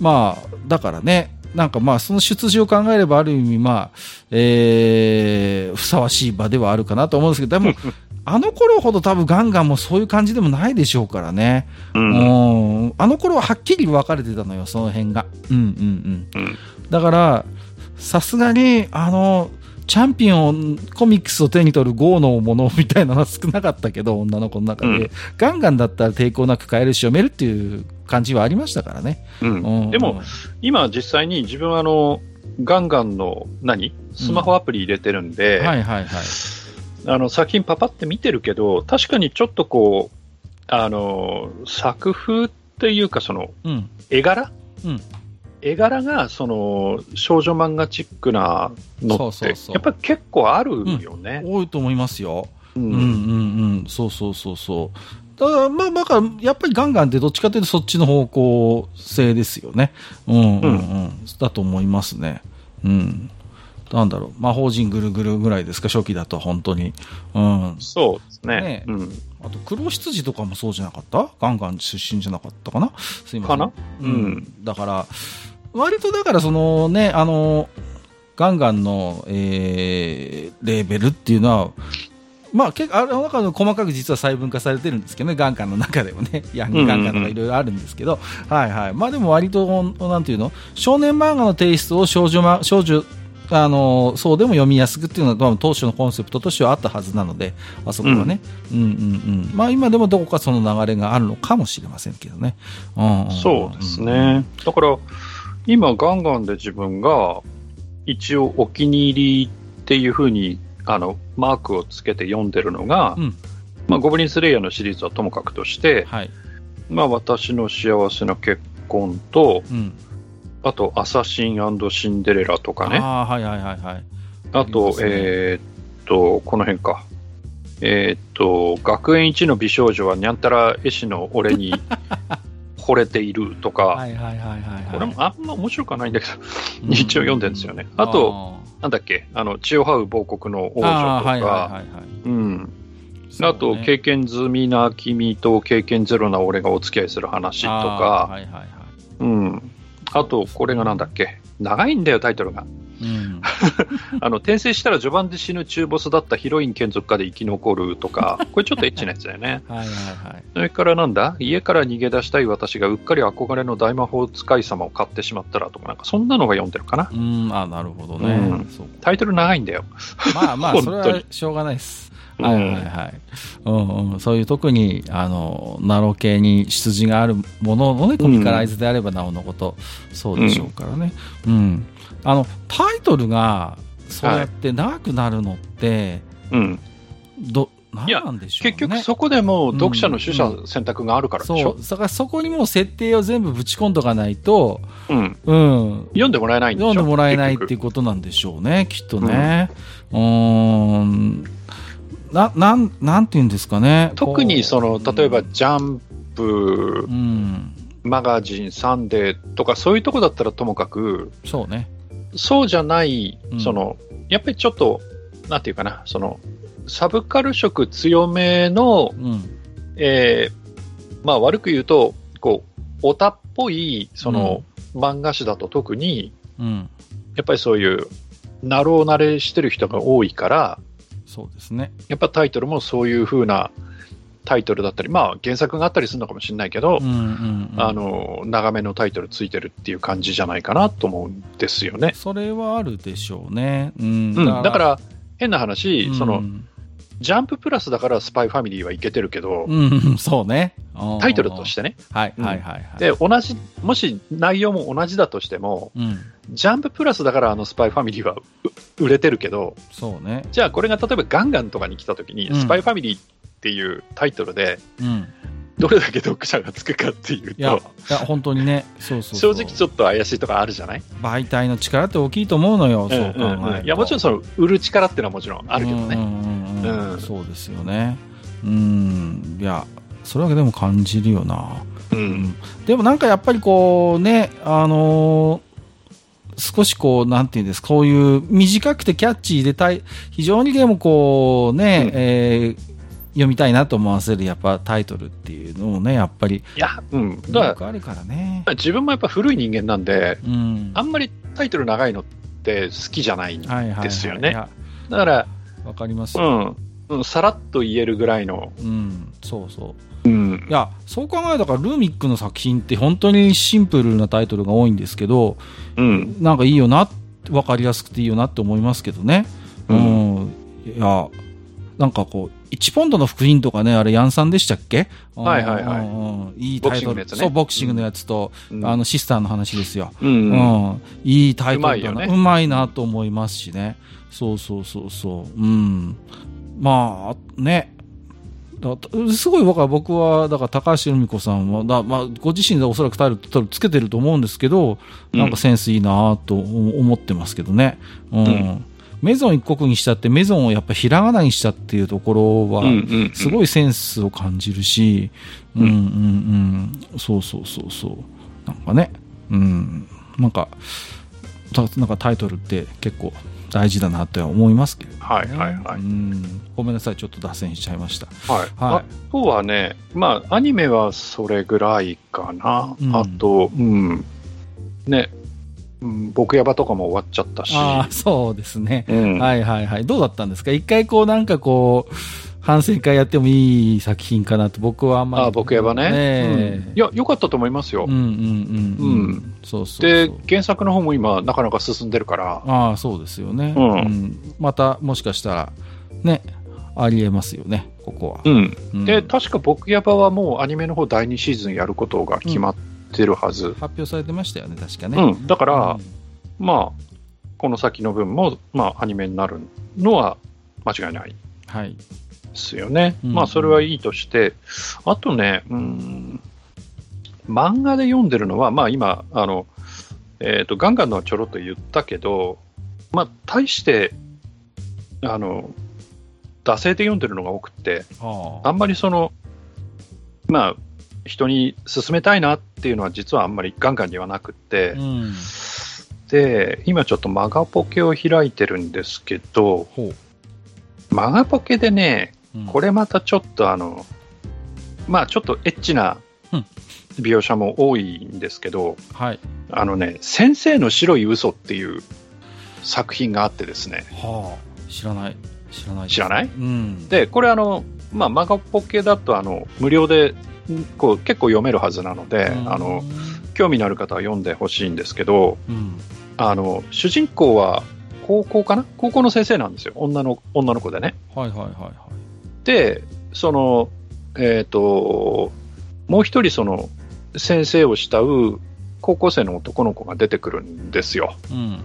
まあ、だからね、なんかまあその出自を考えればある意味まあ、えー、ふさわしい場ではあるかなと思うんですけど、でも、あの頃ほど多分ガンガンもそういう感じでもないでしょうからね。うん、ん、あの頃ははっきり分かれてたのよ、その辺が。うんうんうん。うん、だから、さすがに、あの、チャンピオンコミックスを手に取る GO のものみたいなのは少なかったけど、女の子の中で、うん、ガンガンだったら抵抗なく買えるし、読めるっていう感じはありましたからね。うん、うん、でも、今実際に自分はあの、ガンガンの何？スマホアプリ入れてるんで、はいはいはい。あの作品パパって見てるけど、確かにちょっとこう、あの、作風っていうか、その、うん、絵柄、うん、絵柄が、その、少女漫画チックなのって、やっぱり結構あるよね、うん、多いと思いますよ。うん、うん、うんうんそうそうそうそう。だから、まあ、だから、やっぱりガンガンってどっちかというとそっちの方向性ですよね。うん、うん、うん。だと思いますね。うん。なんだろう、魔法陣ぐるぐるぐらいですか、初期だと、本当に。うん。そうですね。ねうん。あと、黒羊とかもそうじゃなかった？ガンガン出身じゃなかったかな？すいません。かな？うん。だから、割とだからそのね、あの、ガンガンの、えー、レーベルっていうのは、まあ、結構、あの中の細かく実は細分化されてるんですけどね、ガンガンの中でもね、ヤングガンガンとかいろいろあるんですけど、はいはい。まあでも割と、なんていうの、少年漫画のテイストを少女、少女あのそうでも読みやすくっていうのは当初のコンセプトとしてはあったはずなのであそこはね、うん、うんうんうん。まあ今でもどこかその流れがあるのかもしれませんけどね、うんうん、そうですね、だから今ガンガンで自分が一応お気に入りっていうふうにあのマークをつけて読んでるのが、うん、まあ、ゴブリンスレイヤーのシリーズはともかくとして、はい。まあ、私の幸せな結婚と、うんあと、アサシンシンデレラとかね。あはいはいはいはい。あと、ね、えー、っと、この辺か。えー、っと、学園一の美少女はにゃんたら絵師の俺に 惚れているとか、はいはいはいはいはい。これもあんま面白くはないんだけど、うん一応読んでるんですよね。あと、なんだっけ、あの、血を這う亡国の王女とあーはいはいか、はいはい。うん。ねあと、経験済みな君と経験ゼロな俺がお付き合いする話とか、はいはいはい。うん。あと、これがなんだっけ、長いんだよ、タイトルが。うん。あの、転生したら序盤で死ぬ中ボスだったヒロイン眷属下で生き残るとか、これちょっとエッチなやつだよね。はいはいはい。それからなんだ？家から逃げ出したい私がうっかり憧れの大魔法使い様を買ってしまったらとか、なんかそんなのが読んでるかな。うん、あ、なるほどね。うんタイトル長いんだよ。まあまあ、それはしょうがないです。うんはいはいはい。うんうん。そういう特に、あの、ナロ系に出自があるもののね、コミカライズであればなおのこと、そうでしょうからね。うん。あの、タイトルが、そうやって長くなるのって、うん。ど、なんでしょうね。結局そこでもう読者のうん取捨選択があるからでしょ？そう。。だからそこにもう設定を全部ぶち込んどかないと、うん。うん。読んでもらえないんでしょ？読んでもらえないって結いうことなんでしょうね、きっとね。うーん。な、なん、なんて言うんですかね。局特にその、例えば、ジャンプう、ん。マガジン、サンデーとかそういうとこだったらともかく、そうね。そうじゃないうん、その、やっぱりちょっと、なんていうかな、その、サブカル色強めの、うん。えーまあ悪く言うと、こう、オタっぽい、その、漫画誌だと特に、うん。やっぱりそういう、なろう慣れしてる人が多いから、そうですね。やっぱタイトルもそういう風なタイトルだったり、まあ原作があったりするのかもしれないけど、うんうん、うん。あの、長めのタイトルついてるっていう感じじゃないかなと思うんですよね。それはあるでしょうね。うん。うん、だから、変な話、うんその、ジャンププラスだからスパイファミリーはいけてるけど、うん、そうね。タイトルとしてね。はいはいはいはい。で、同じ、もし内容も同じだとしても、うん。ジャンププラスだからあのスパイファミリーはう売れてるけど、そうね。じゃあこれが例えばガンガンとかに来た時に、うんスパイファミリーっていうタイトルで、うん。どれだけ読者がつくかっていういや、いと、や、本当にね。そうそう正直ちょっと怪しいとかあるじゃない？媒体の力って大きいと思うのよ、そう考えると、んうんうんいや、もちろんその売る力っていうのはもちろんあるけどね。うんうんうんうんうんそうですよね。うん。いや、それはでも感じるよな。うん。でもなんかやっぱりこうね、あのー少しこう、なんていうんですか、こういう短くてキャッチーでたい、非常にでもこうね、うんえー読みたいなと思わせるやっぱタイトルっていうのもね、やっぱりいや、うん。だからからね。自分もやっぱ古い人間なんで、うん。あんまりタイトル長いのって好きじゃない。はいはいはい。ですよねいやだから、わかりますよ。うん。うん、さらっと言えるぐらいの。うん、そうそう。うんい。や、そう考えたから、ルーミックの作品って本当にシンプルなタイトルが多いんですけど、うん。なんかいいよな、わかりやすくていいよなって思いますけどね。う。うんいや、なんかこう、1ポンドの福音とかね、あれ、ヤンさんでしたっけ？はいはいはいいいタイトル。ねそう、ボクシングのやつと、うんあの、シスターの話ですよ。う。うんん。いいタイトルだな。うまねうまいなと思いますしね。そうそうそうそう。うん。まあ、ね。だすごい僕は、僕は、だから高橋留美子さんは、だまあ、ご自身でおそらくタイトルつけてると思うんですけど、なんかセンスいいなと思ってますけどね。うん。うんメゾン一国にしたって、メゾンをやっぱひらがなにしたっていうところは、すごいセンスを感じるし、うんうんうん、そうそうそうそう。なんかね、うん、なんか、たなんかタイトルって結構大事だなって思いますけど、ね。はいはいはいうん。ごめんなさい、ちょっと脱線しちゃいました。はい。はいあとはね、まあ、アニメはそれぐらいかな。うんあと、うん。ね、うん、僕ヤバとかも終わっちゃったし。ああ、そうですね。うん。はいはいはい。どうだったんですか？一回こうなんかこう、反省会やってもいい作品かなと僕はあんまり。あ僕ヤバね。えうんいや、良かったと思いますよ。うんうんうんうん。うんそうそう。で、原作の方も今、なかなか進んでるから、ああ、そうですよね。うんまた、もしかしたら、ね、ありえますよね、ここは。うん。うんで、確か僕ヤバはもうアニメの方第2シーズンやることが決まってるはず。発表されてましたよね、確かうね。ん。だから、うんまあ、この先の分も、まあ、アニメになるのは間違いないではい。すよね。うんまあ、それはいいとして、あとね、うん、漫画で読んでるのは、まあ、今、あの、えっ、と、ガンガンのはちょろっと言ったけど、まあ、大して、あの、惰性で読んでるのが多くって、ああんまりその、まあ、人に勧めたいなっていうのは実はあんまりガンガンにはなくって、うん。で、今ちょっとマガポケを開いてるんですけど。マガポケでね、うんこれまたちょっとあの、まあちょっとエッチなうん描写も多いんですけど、はい。あのね、先生の白い嘘っていう作品があってですね、はあ。知らない。知らないです。知らない？うん。で、これあの、まあマガポケだとあの、無料でんこう結構読めるはずなので、うんあの、、興味のある方は読んでほしいんですけど、うん。あの、主人公は高校かな？高校の先生なんですよ。女の、女の子でね。はいはいはいはい。で、その、えっ、と、もう一人その、先生を慕う高校生の男の子が出てくるんですよ。うん。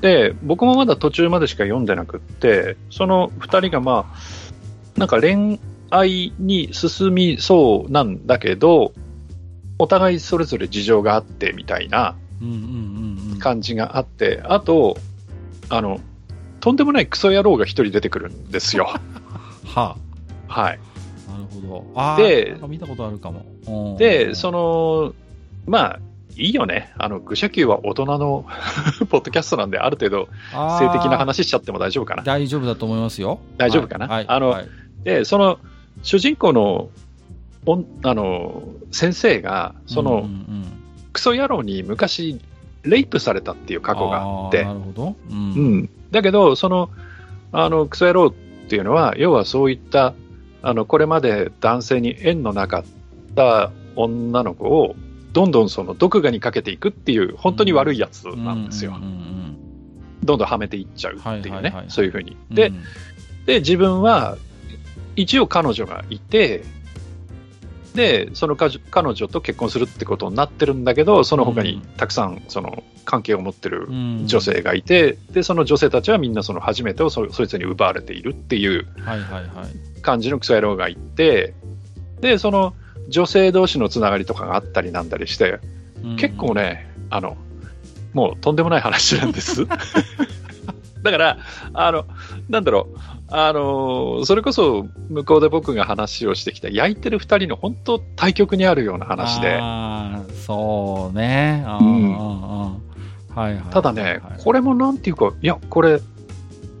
で、僕もまだ途中までしか読んでなくって、その二人がまあ、なんか恋愛に進みそうなんだけど、お互いそれぞれ事情があってみたいな。感じがあって、あと、あの、とんでもないクソ野郎が一人出てくるんですよ。ははい。あ。なるほど。ああ。で見たことあるかも。うんで、その、まあ、いいよね。あの、愚者級は大人の ポッドキャストなんで、ある程度、性的な話しちゃっても大丈夫かな。大丈夫だと思いますよ。大丈夫かな？はい。あのはいで、その、主人公の、おんあの、先生が、その、うんうんうんクソ野郎に昔、レイプされたっていう過去があってー、なるほど。う。うんん。だけど、その、あの、クソ野郎っていうのは、要はそういった、あの、これまで男性に縁のなかった女の子を、どんどんその毒牙にかけていくっていう、本当に悪いやつなんですよ。どんどんはめていっちゃうっていうね、そういうふうに。うんで、で、自分は、一応彼女がいて、で、その彼女と結婚するってことになってるんだけど、その他にたくさんその関係を持ってるうん女性がいて、で、その女性たちはみんなその初めてをそそいつに奪われているっていう。感じのクソ野郎がいて、で、その女性同士のつながりとかがあったりなんだりして、うん結構。ね、あの、もうとんでもない話なんです。だから、あの、なんだろう、あの、それこそ向こうで僕が話をしてきた焼いてる二人の本当対極にあるような話で、そうね。うん。ただね、これもなんていうか、いや、これ、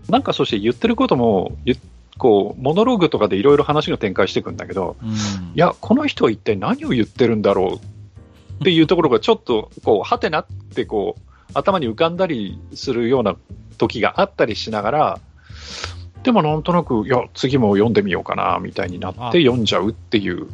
なんかそして言ってることも、ゆこう、モノローグとかでいろいろ話が展開していくんだけど、うん、いや、この人は一体何を言ってるんだろうっていうところがちょっと、こう、はてなって、こう、頭に浮かんだりするような時があったりしながら、でもなんとなく、いや、次も読んでみようかな、みたいになって読んじゃうっていう。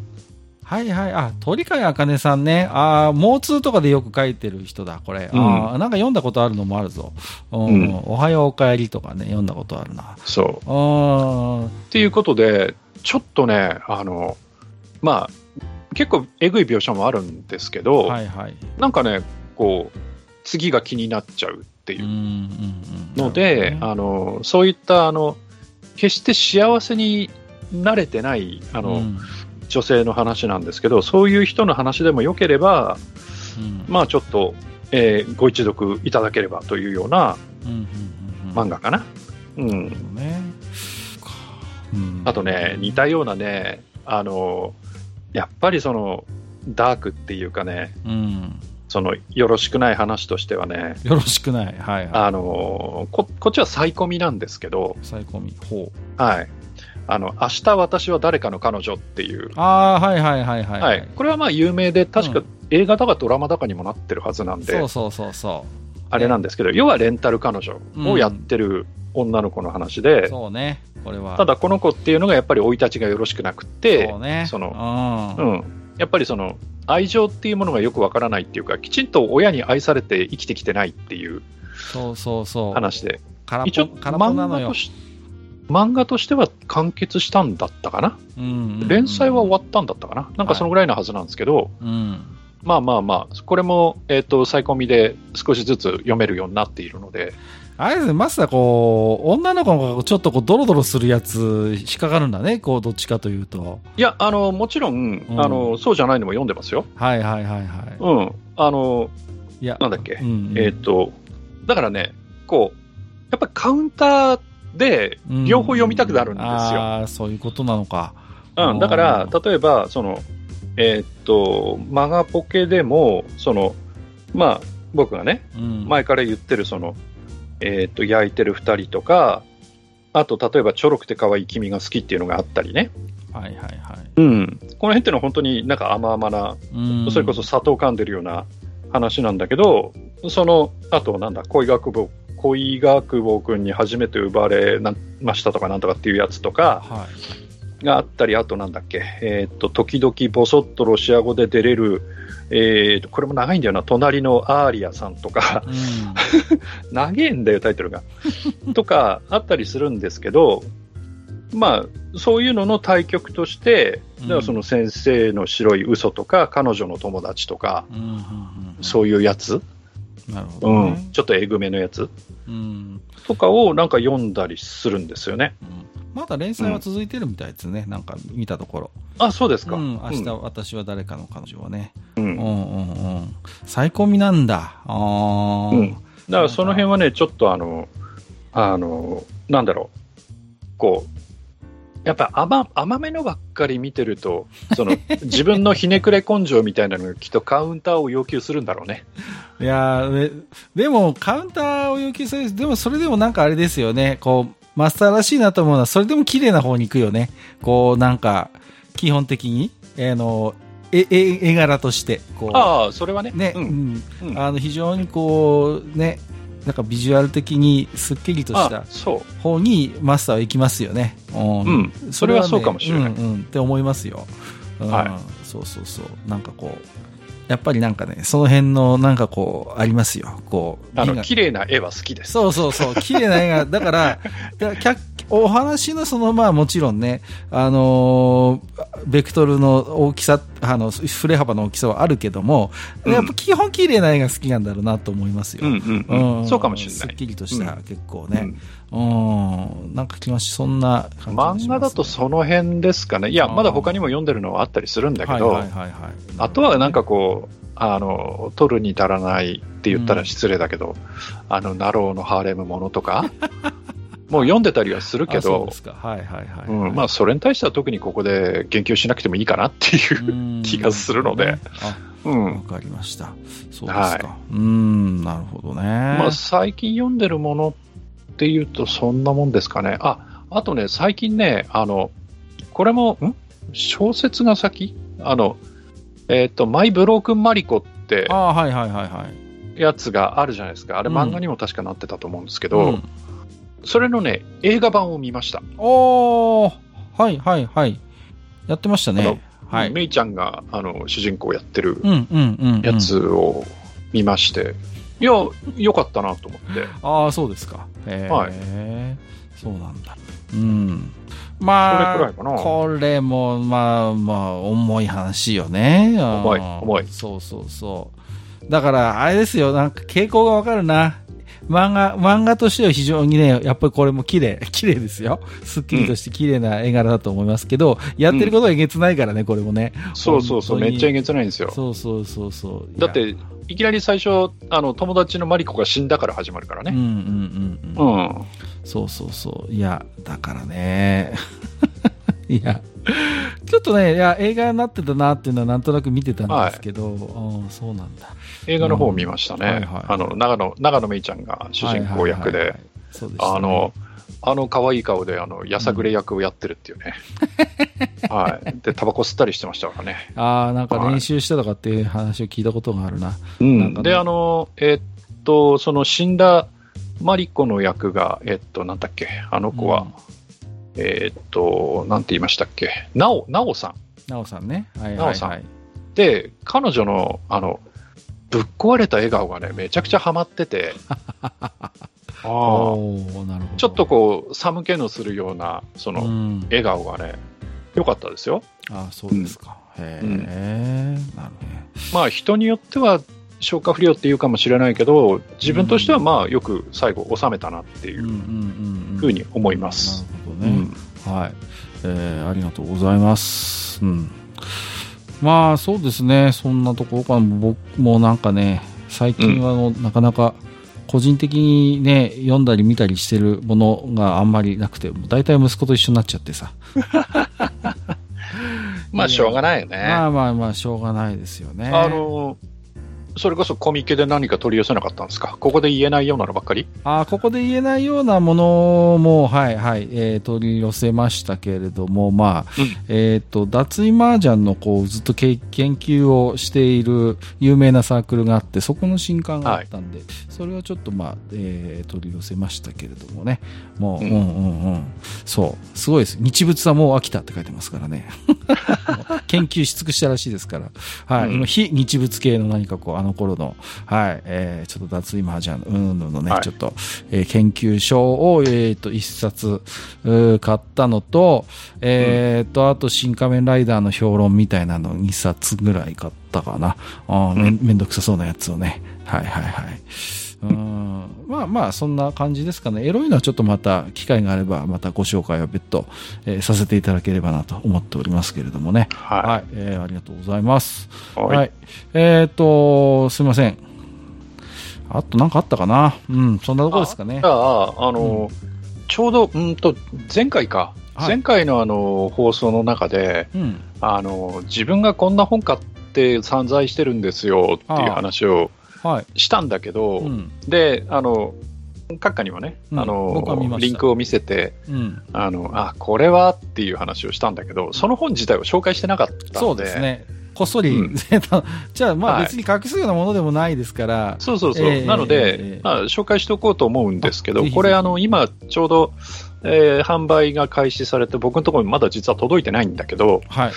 はいはい。あ、鳥飼茜さんね。ああ、モーツーとかでよく書いてる人だ、これ。うんああ、なんか読んだことあるのもあるぞ。うんうんおはようおかえりとかね、読んだことあるな。そう。あっていうことで、ちょっとね、あの、まあ、結構えぐい描写もあるんですけあ、ど、はいはい。なんかね、こう、次が気になっちゃうっていううんうんうん。ので、なるあのそういったあの決して幸せに慣れてないあの、ほどね女性の話なんですけど、そういう人の話でもよければ、うんうんまあちょっと、えーご一読いただければというようなうんうんうんうん漫画かな。うん、ね。うんあとね、似たようなね、あのやっぱりそのダークっていうかね、うん。そのよろしくない話としてはね、よろしくない。はいはあのここっちはサイコミなんですけど、い。最高み。ほう。はい、あの明日私は誰かの彼女っていうああ、はいはいはいはい。はい、これはまあ有名で、確かうん映画だかドラマだかにもなってるはずなんで、そうそうそうそあれなんですけど、要はレンタル彼女をやってる女の子の話う。で、そうね。これは。ただこの子っていうのがやっぱり生い立ちがよろしくなくって、そうね。そのう。うんん、やっぱりその愛情っていうものがよくわからないっていうか、きちんと親に愛されて生きてきてないっていうそうそうそう。話で、一応漫画と。し漫画としては完結したんだったかな、うんうんうん連載は終わったんだったかな、なんかそのぐらいのはずなんですけど、うん。まあまあまあ、これも、えっ、と、サイコミで少しずつ読めるようになっているので、あれですね、マスター、こう、女の子がちょっとこう、ドロドロするやつ、引っかかるんだね、こう、どっちかというと。いや、あの、もちろん、うんあの、そうじゃないのも読んでますよ。はいはいはいはい。うん。あの、いや、なんだっけ、うんえっ、と、だからね、こう、やっぱりカウンターでうん両方読みたくなるんですよ。ああ、そういうことなのか。うん、だから、例えば、その、えーっと、マガポケでも、その、まあ、僕がね、うん。前から言ってる、その、えーっと、焼いてる二人とか、あと、例えば、ちょろくて可愛い君が好きっていうのがあったりね。はいはいはい。うん。この辺っていうのは本当になんか甘々な、うん。それこそ砂糖噛んでるような話なんだけど、その、あと、なんだ、恋学部、恋学坊君に初めて奪われなましたとかなんとかっていうやつとか、はい。があったり、あとなんだっけ、えーっと、時々ぼそっとロシア語で出れる、えーっと、これも長いんだよな、隣のアーリアさんとか、うん。長えんだよ、タイトルが。とか、あったりするんですけど、まあ、そういうのの対局として、その先生の白い嘘とか、彼女の友達とか、うん。そういうやつ、なるほうどね。ん、ちょっとえぐめのやつうん。とかをなんか読んだりするんですよね。うんまだ連載は続いてるみたいですね。なんか見たところ。あ、そうですか。うん。明日、私は誰かの彼女はね。うん。うんうんうんうん。最高見なんだ。ああ。うんだからその辺はね、ちょっとあの、あの、なんだろう、こう、やっぱ甘甘めのばっかり見てると、その 自分のひねくれ根性みたいなのがきっとカウンターを要求するんだろうね。いやーででも、カウンターを要求する、でもそれでもなんかあれですよね、こう、マスターらしいなと思うのは、それでも綺麗な方に行くよね。こう、なんか、基本的に、えーの、え、え、絵柄として、こう、ああ、それはね。ね、う。うんん、うんあの、非常にこう、ね、なんかビジュアル的にすっきりとした。方にマスターは行きますよね。うん。うんそれはそうかもしれないうん、うん、って思いますよ。うん、はそうそうそう。なんかこう、やっぱりなんかね、その辺のなんかこう、ありますよ。こう、あの、綺麗な絵は好きです。そうそうそう、綺麗な絵が、だから、お話のその、まあもちろんね、あのーベクトルの大きさ、あの、振れ幅の大きさはあるけども、うんやっぱ基本綺麗な絵が好きなんだろうなと思いますよ。うんうんうん。んそうかもしれすっない。きりとした、うん結構ね。うんうん。なんか気まし、そんな感じがします漫画だとその辺ですかね。いや、まだ他にも読んでるのはあったりするんだけど。あとはなんかこう、あの、取るに足らないって言ったら失礼だけど、あの、ナローのハーレムものとか、もう読んでたりはするけどまあ、それに対しては特にここで言及しなくてもいいかなっていう。うん気がするので。あ、わうん。かりました。そうですか。はうん、なるほどね。まあ、最近読んでるものっていうと、そんなもんですかね。あ、あとね、最近ね、あの、これも、ん？小説が先？あの、えっ、と、マイ・ブロークン・マリコってああ、はいはいはいはい。やつがあるじゃないですか。あれうん漫画にも確かなってたと思うんですけど、うんそれのね、映画版を見ました。おー、はいはいはい。やってましたね。はい。メイちゃんがあの主人公やってるうんうんうんうん。いや、良かったなと思って。ああ、そうですか。へえ、はいそうなんだ。うん。まあ、それくらいかなこれも、まあまあ、重い話よね。重い重いそうそうそう。だから、あれですよ、なんか傾向がわかるな。漫画、漫画としては非常にね、やっぱりこれも綺麗、綺麗ですよ。すっきりとして綺麗な絵柄だと思いますけど、やってることはえげつないからね、これもね。そうそうそう、めっちゃえげつないんですよ。そうそうそうそう。だって、いきなり最初、あの友達のマリコが死んだから始まるからいや、うんね。うんうんうん。うん。そうそうそう。いや、だからね。いや、ちょっとね、いや、映画になってたなっていうのはなんとなく見てたんですけど、うんそうなんだ。映画の方を見ましたね。うんはいはいあの、長野、長野めいちゃんが主人公役ではいはいはいはい、そうでしたねあの、あの可愛い顔で、あの、やさぐれ役をやってるっていうね。はい。で、タバコ吸ったりしてましたからね。ああ、なんか練習したとかっていう話を聞いたことがあるな。うなんかねで、あの、えっと、その死んだマリコの役が、えっと、なんだっけ、あの子は、えっと、なんて言いましたっけ、なお、なおさん。なおさんね。はいはいなおさんはい。で、彼女の、あの、ぶっ壊れた笑顔がね、めちゃくちゃハマってて、あーおーなるほど。ちょっとこう、寒気のするような、その、うん。笑顔がね、良かったですよ。ああ、そうですか。へえ、なるほどね。まあ、人によっては、消化不良っていうかもしれないけど、自分としてはまあ、よく最後収めたなっていううんうんうんうん。ふうに思います。なるほどね。はい。えー、ありがとうございます。うん。まあ、そうですね。そんなところかな。僕もなんかね、最近はあの、なかなか、個人的にね、読んだり見たりしてるものがあんまりなくて、大体息子と一緒になっちゃってさ。まあ、しょうがないよね。まあまあまあ、しょうがないですよね。あの、それこそコミケで何か取り寄せなかったんですか？ここで言えないようなのばっかり？あここで言えないようなものも、はいはい、えー、取り寄せましたけれども、まあ、うん、えっ、ー、と、脱衣麻雀のこう、ずっと研究をしている有名なサークルがあって、そこの新刊があったんで、はい、それをちょっとまあ、えー、取り寄せましたけれどもね、もう、うん、うんうんうん。そう、すごいです。日物はもう飽きたって書いてますからね。研究し尽くしたらしいですから、はい、うん、非日物系の何かこう、あの頃の、はい、えー、ちょっと脱衣麻雀うんぬのね、はい、ちょっと、えー、研究書を、えっ、ー、と、一冊、買ったのと、えっ、ー、と、あと、新仮面ライダーの評論みたいなの2冊ぐらい買ったかな。あめめんどくさそうなやつをね。はいはいはい。うんまあまあ、そんな感じですかね。エロいのはちょっとまた、機会があれば、またご紹介は別途、えー、させていただければなと思っておりますけれどもね。はい。はい、えー、ありがとうございます。はい。はい、えっ、ー、と、すみません。あと何かあったかな？うん、そんなところですかね。じゃあ、あの、うん、ちょうど、うんと、前回か。はい、前回のあの、放送の中で、うん、あの、自分がこんな本買って散財してるんですよっていう話を、したんだけど、はいうん、であの閣下にもね、うん、あのリンクを見せて、うん、あのあこれはっていう話をしたんだけどその本自体を紹介してなかったので。そうですね。こっそり、うん、じゃあ、まあ別に隠すようなものでもないですから、はい、そうそうそう、えー、なので、えー、まあ、紹介しておこうと思うんですけど、これ、あの今、ちょうど、えー、販売が開始されて、僕のところにまだ実は届いてないんだけど、はい、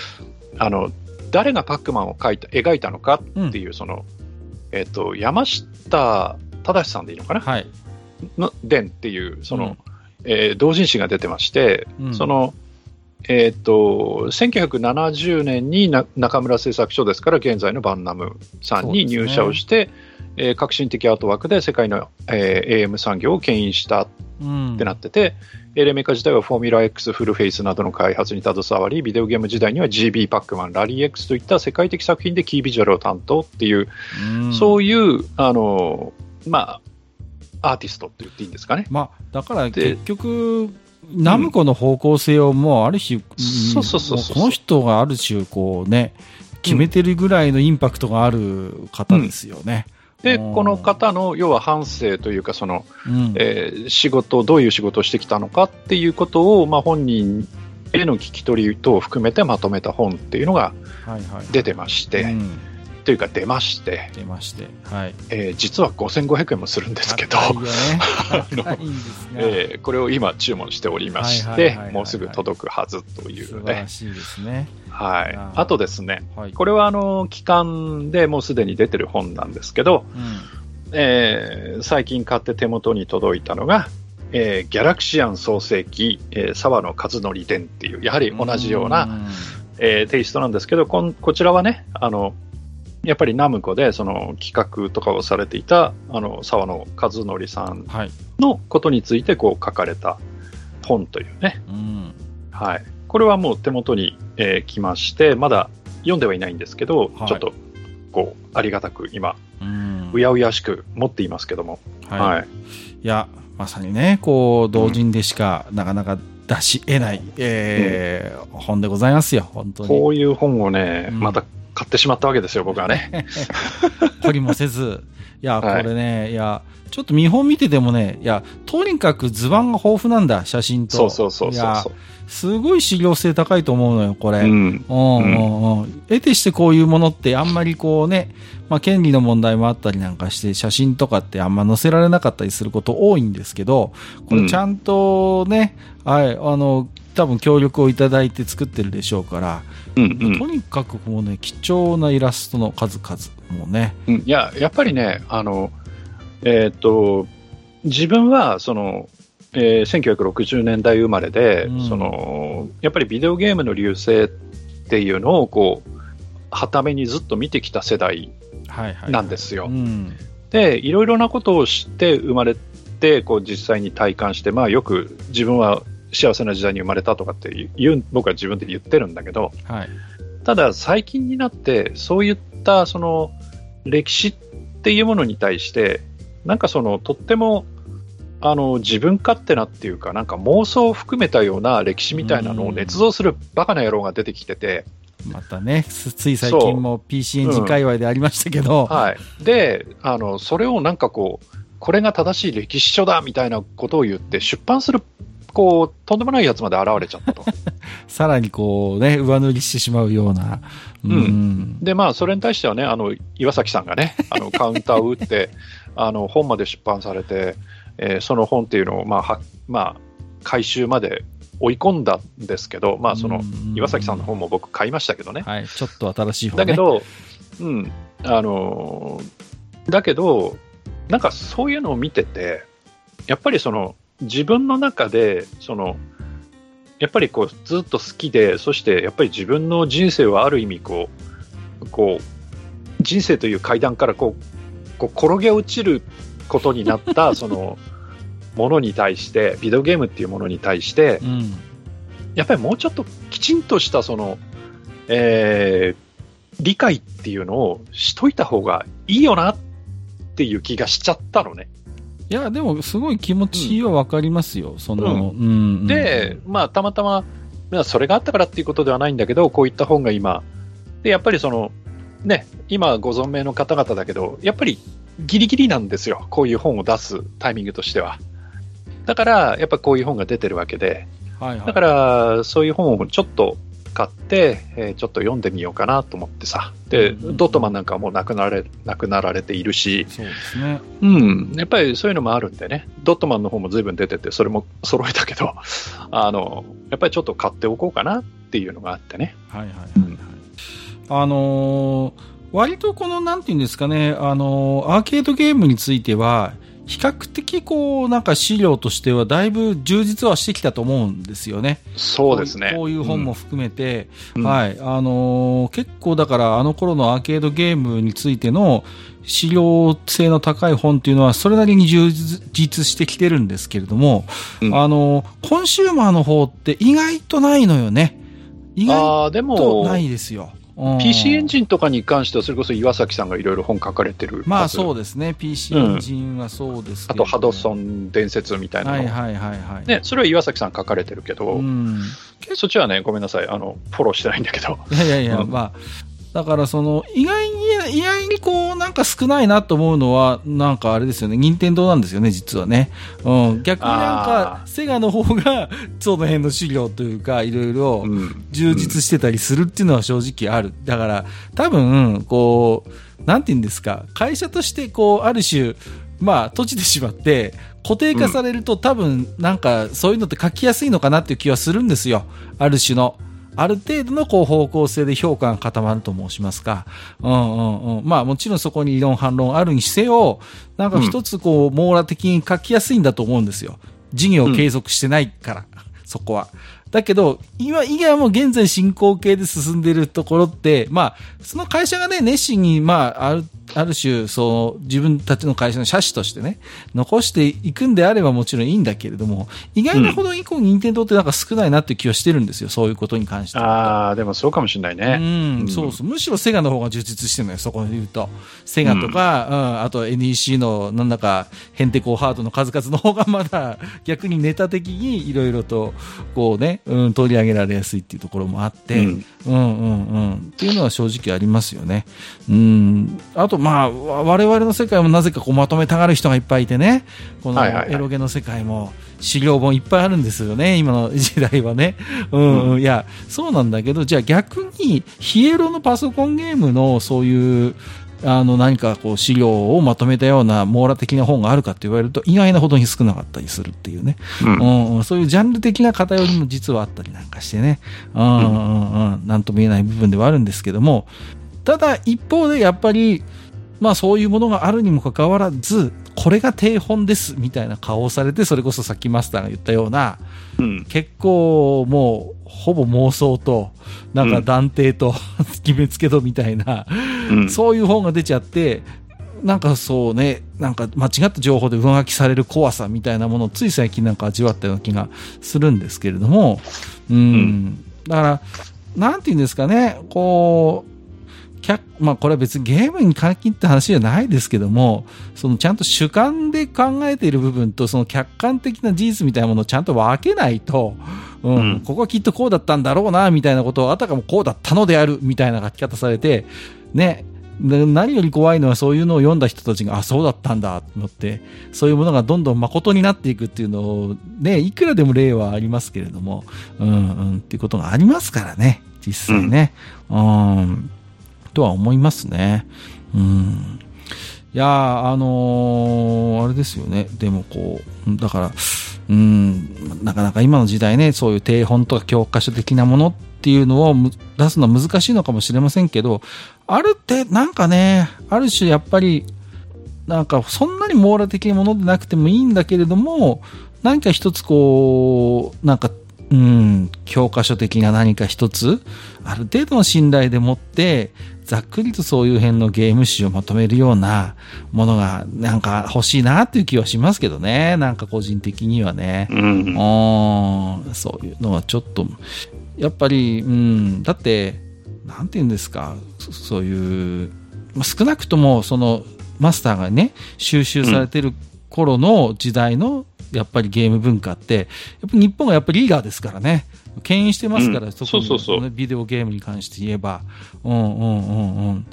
あの誰がパックマンを描いた描いたのかっていう、そのえっ、ー、と、山下忠さんでいいのかな、はい、の伝っていう、その、うん、えー、同人誌が出てまして、うん、その、えっ、ー、と、1970年に中村製作所ですから、現在のバンナムさんに入社をして、えー、革新的アートワークで世界の、えー、AM 産業を牽引したってなってて、うん、エレメカ自体はフォーミュラ X、フルフェイスなどの開発に携わり、ビデオゲーム時代には GB パックマン、ラリー X といった世界的作品でキービジュアルを担当っていう、うん、そういう、あの、まあ、アーティストって言っていいんですかね。まあ、だから結局、ナムコの方向性をもうある種、そうそうそうこの人がある種こうね、決めてるぐらいのインパクトがある方ですよね。で、この方の要は反省というか、その、うん、えー、仕事、どういう仕事をしてきたのかっていうことを、まあ、本人への聞き取り等を含めてまとめた本っていうのが出てまして、はいはいうんというか出まして、出まして、はい。えー、実は5500円もするんですけど、えこれを今注文しておりまして、もうすぐ届くはずというね。素晴らしいですね。はい。あとですね、はい、これはあの、期間でもうすでに出てる本なんですけど、うん、えー、最近買って手元に届いたのが、えー、ギャラクシアン創世記、えー、沢野和則伝っていう、やはり同じような、うえー、テイストなんですけどこん、こちらはね、あの、やっぱりナムコでその企画とかをされていたあの沢野和則さんのことについてこう書かれた本というね、はい、これはもう手元に、えー、来ましてまだ読んではいないんですけど、はい、ちょっとこうありがたく今うやうやしく持っていますけども、はい、はい、いやまさにねこう同人でしかなかなか出し得ない、うん、えー、本でございますよ本当に。こういう本をね、また買ってしまったわけですよ、僕はね。懲りもせず。いや、これね、はい、いや、ちょっと見本見ててもね、いや、とにかく図版が豊富なんだ、写真と。そうそうそうそうすごい資料性高いと思うのよ、これ。うん。うんうんうん。得てしてこういうものってあんまりこうね、まあ、権利の問題もあったりなんかして、写真とかってあんま載せられなかったりすること多いんですけど、これちゃんとね、うん、はい、あの、多分協力をいただいて作ってるでしょうから、うんうん、とにかくもうね、貴重なイラストの数々もね。うん、いや、やっぱりね、あの、えっ、と、自分は、その、えー、1960年代生まれで、うん、その、やっぱりビデオゲームの流星っていうのを、こう、はためにずっと見てきた世代なんですよ。で、いろいろなことを知って生まれて、こう実際に体感して、まあよく自分は幸せな時代に生まれたとかって言う僕は自分で言ってるんだけど、はい、ただ最近になってそういったその歴史っていうものに対してなんかそのとってもあの自分勝手なっていうかなんか妄想を含めたような歴史みたいなのを捏造するバカな野郎が出てきててまたね、つつい最近も PC エンジン界隈でありましたけど、はい。で、あの、それをなんかこう、これが正しい歴史書だみたいなことを言って、出版する、こう、とんでもないやつまで現れちゃったと。さらにこうね、上塗りしてしまうような。うんで、まあ、それに対してはね、あの、岩崎さんがね、あの、カウンターを打って、あの、本まで出版されて、えーその本っていうのを、まあ、は、まあ、回収まで追い込んだんですけど、まあ、その、岩崎さんの本も僕買いましたけどね。はい、ちょっと新しい方ね。だけど、うん、あのーだけど、なんかそういうのを見てて、やっぱりその自分の中で、そのやっぱりこうずっと好きで、そしてやっぱり自分の人生はある意味こう、こう人生という階段からこうこう転げ落ちることになった そのものに対して、ビデオゲームっていうものに対して、うん。やっぱりもうちょっときちんとしたその、えー理解っていうのをしといた方がいいよなっていう気がしちゃったのね。いや、でも、すごい気持ちはわかりますよ。その、うん。うんで、、まあ、たまたま、まあそれがあったからっていうことではないんだけど、こういった本が今、で、やっぱりその、ね、今ご存命の方々だけど、やっぱりギリギリなんですよ。こういう本を出すタイミングとしては。だから、やっぱこういう本が出てるわけで、はいはい。だから、そういう本をちょっと買って、えーちょっと読んでみようかなと思ってさ。で、うんうんうん。ドットマンなんかはもう亡くなられ、亡くなられているし、そうですね。うん、やっぱりそういうのもあるんでね、ドットマンの方も随分出てて、それも 揃えたけど、あの、やっぱりちょっと買っておこうかなっていうのがあってね。はいはいはい、はい。うん。あのー割とこの、なんていうんですかね、あのーアーケードゲームについては、比較的こう、なんか資料としてはだいぶ充実はしてきたと思うんですよね。そうですね。こういう本も含めて、うん、はい。あのー結構だからあの頃のアーケードゲームについての資料性の高い本っていうのはそれなりに充実してきてるんですけれども、うんあのーコンシューマーの方って意外とないのよね。意外とも、ないですよ。うん PC エンジンとかに関しては、それこそ岩崎さんがいろいろ本書かれてる。まあそうですね。PC エンジンはそうですけあれどとハドソン伝説みたいなの、はいはいはいはい。ね、それは岩崎さん書かれてるけど、うん。そっちはね、ごめんなさい、あの、フォローしてないんだけど。いやいやいや、うんまあ、だからその、意外に、意外にこう、なんか少ないなと思うのは、なんかあれですよね、任天堂なんですよね、実はね。うん。逆になんかあ、セガの方が、その辺の資料というか、いろいろうん充実してたりするっていうのは正直ある。だから、多分、こう、なんて言うんですか、会社としてこう、ある種、まあ、閉じてしまって、固定化されると、多分、なんか、そういうのって書きやすいのかなっていう気はするんですよ。ある種の。ある程度のこう方向性で評価が固まると申しますか。うんうんうん。まあもちろんそこに異論反論あるにせよ、なんか一つこう網羅的に書きやすいんだと思うんですよ。事業を継続してないから、そこは。だけど、今以外も現在進行形で進んでいるところって、まあ、その会社がね、熱心に、まあ、ある、ある種、その、自分たちの会社の社史としてね、残していくんであればもちろんいいんだけれども、意外なほど以降、任天堂ってなんか少ないなっていう気はしてるんですよ、そういうことに関しては。ああ、でもそうかもしれないね。うん、うんそうそう。むしろセガの方が充実してるのよ、そこで言うと。セガとか、うん、あと NEC のなんだか、ヘンテコハードの数々の方がまだ逆にネタ的にいろいろと、こうね、うん、取り上げられやすいっていうところもあって、うんうん、うん、うん。っていうのは正直ありますよね。うん。あと、まあ、わ我々の世界もなぜかこうまとめたがる人がいっぱいいてね、このエロゲの世界も、資料本いっぱいあるんですよね、今の 時代はね。うん、うん、いや、そうなんだけど、じゃあ逆に、ヒエロのパソコンゲームのそういう、あの何かこう資料をまとめたような網羅的な本があるかって言われると意外なほどに少なかったりするっていうね。うんうんうん、そういうジャンル的な偏りも実はあったりなんかしてね。うんうんうん。なんとも言えない部分ではあるんですけども、ただ一方でやっぱり、まあそういうものがあるにもかかわらず、これが定本ですみたいな顔をされて、それこそさっきマスターが言ったような、うん結構もうほぼ妄想と、なんか断定と 決めつけとみたいな、うん。そういう本が出ちゃって、なんかそうね、なんか間違った情報で上書きされる怖さみたいなものをつい最近なんか味わったような気がするんですけれども、うん。ん。だから、なんて言うんですかね、こう、客まあこれは別にゲームに限った話じゃないですけども、そのちゃんと主観で考えている部分とその客観的な事実みたいなものをちゃんと分けないと、うん、うんここはきっとこうだったんだろうな、みたいなことを、あたかもこうだったのである、みたいな書き方されて、ね、で何より怖いのはそういうのを読んだ人たちが、あ、そうだったんだ、と思って、そういうものがどんどん誠になっていくっていうのを、ね、いくらでも例はありますけれども、うん、うん、っていうことがありますからね、実際ね。うん、とは思いますね。うん。いやー、あのーあれですよね。でもこう、だから、うん、なかなか今の時代ね、そういう定本とか教科書的なものっていうのを出すのは難しいのかもしれませんけど、あるって、なんかね、ある種やっぱり、なんかそんなに網羅的なものでなくてもいいんだけれども、何か一つこう、なんか、うん、教科書的な何か一つ、ある程度の信頼でもって、ざっくりとそういう辺のゲーム史をまとめるようなものが、なんか欲しいなっていう気はしますけどね。なんか個人的にはね。うん。うん、そういうのはちょっと、やっぱり、うん、だって、なんて言うんですか、そそういう、まあ少なくとも、その、マスターがね、収集されてる頃の時代の、やっぱりゲーム文化って、やっぱ日本がやっぱりリーダーですからね。牽引してますから、うんそうそうそうねビデオゲームに関して言えば。うんうんうんうん。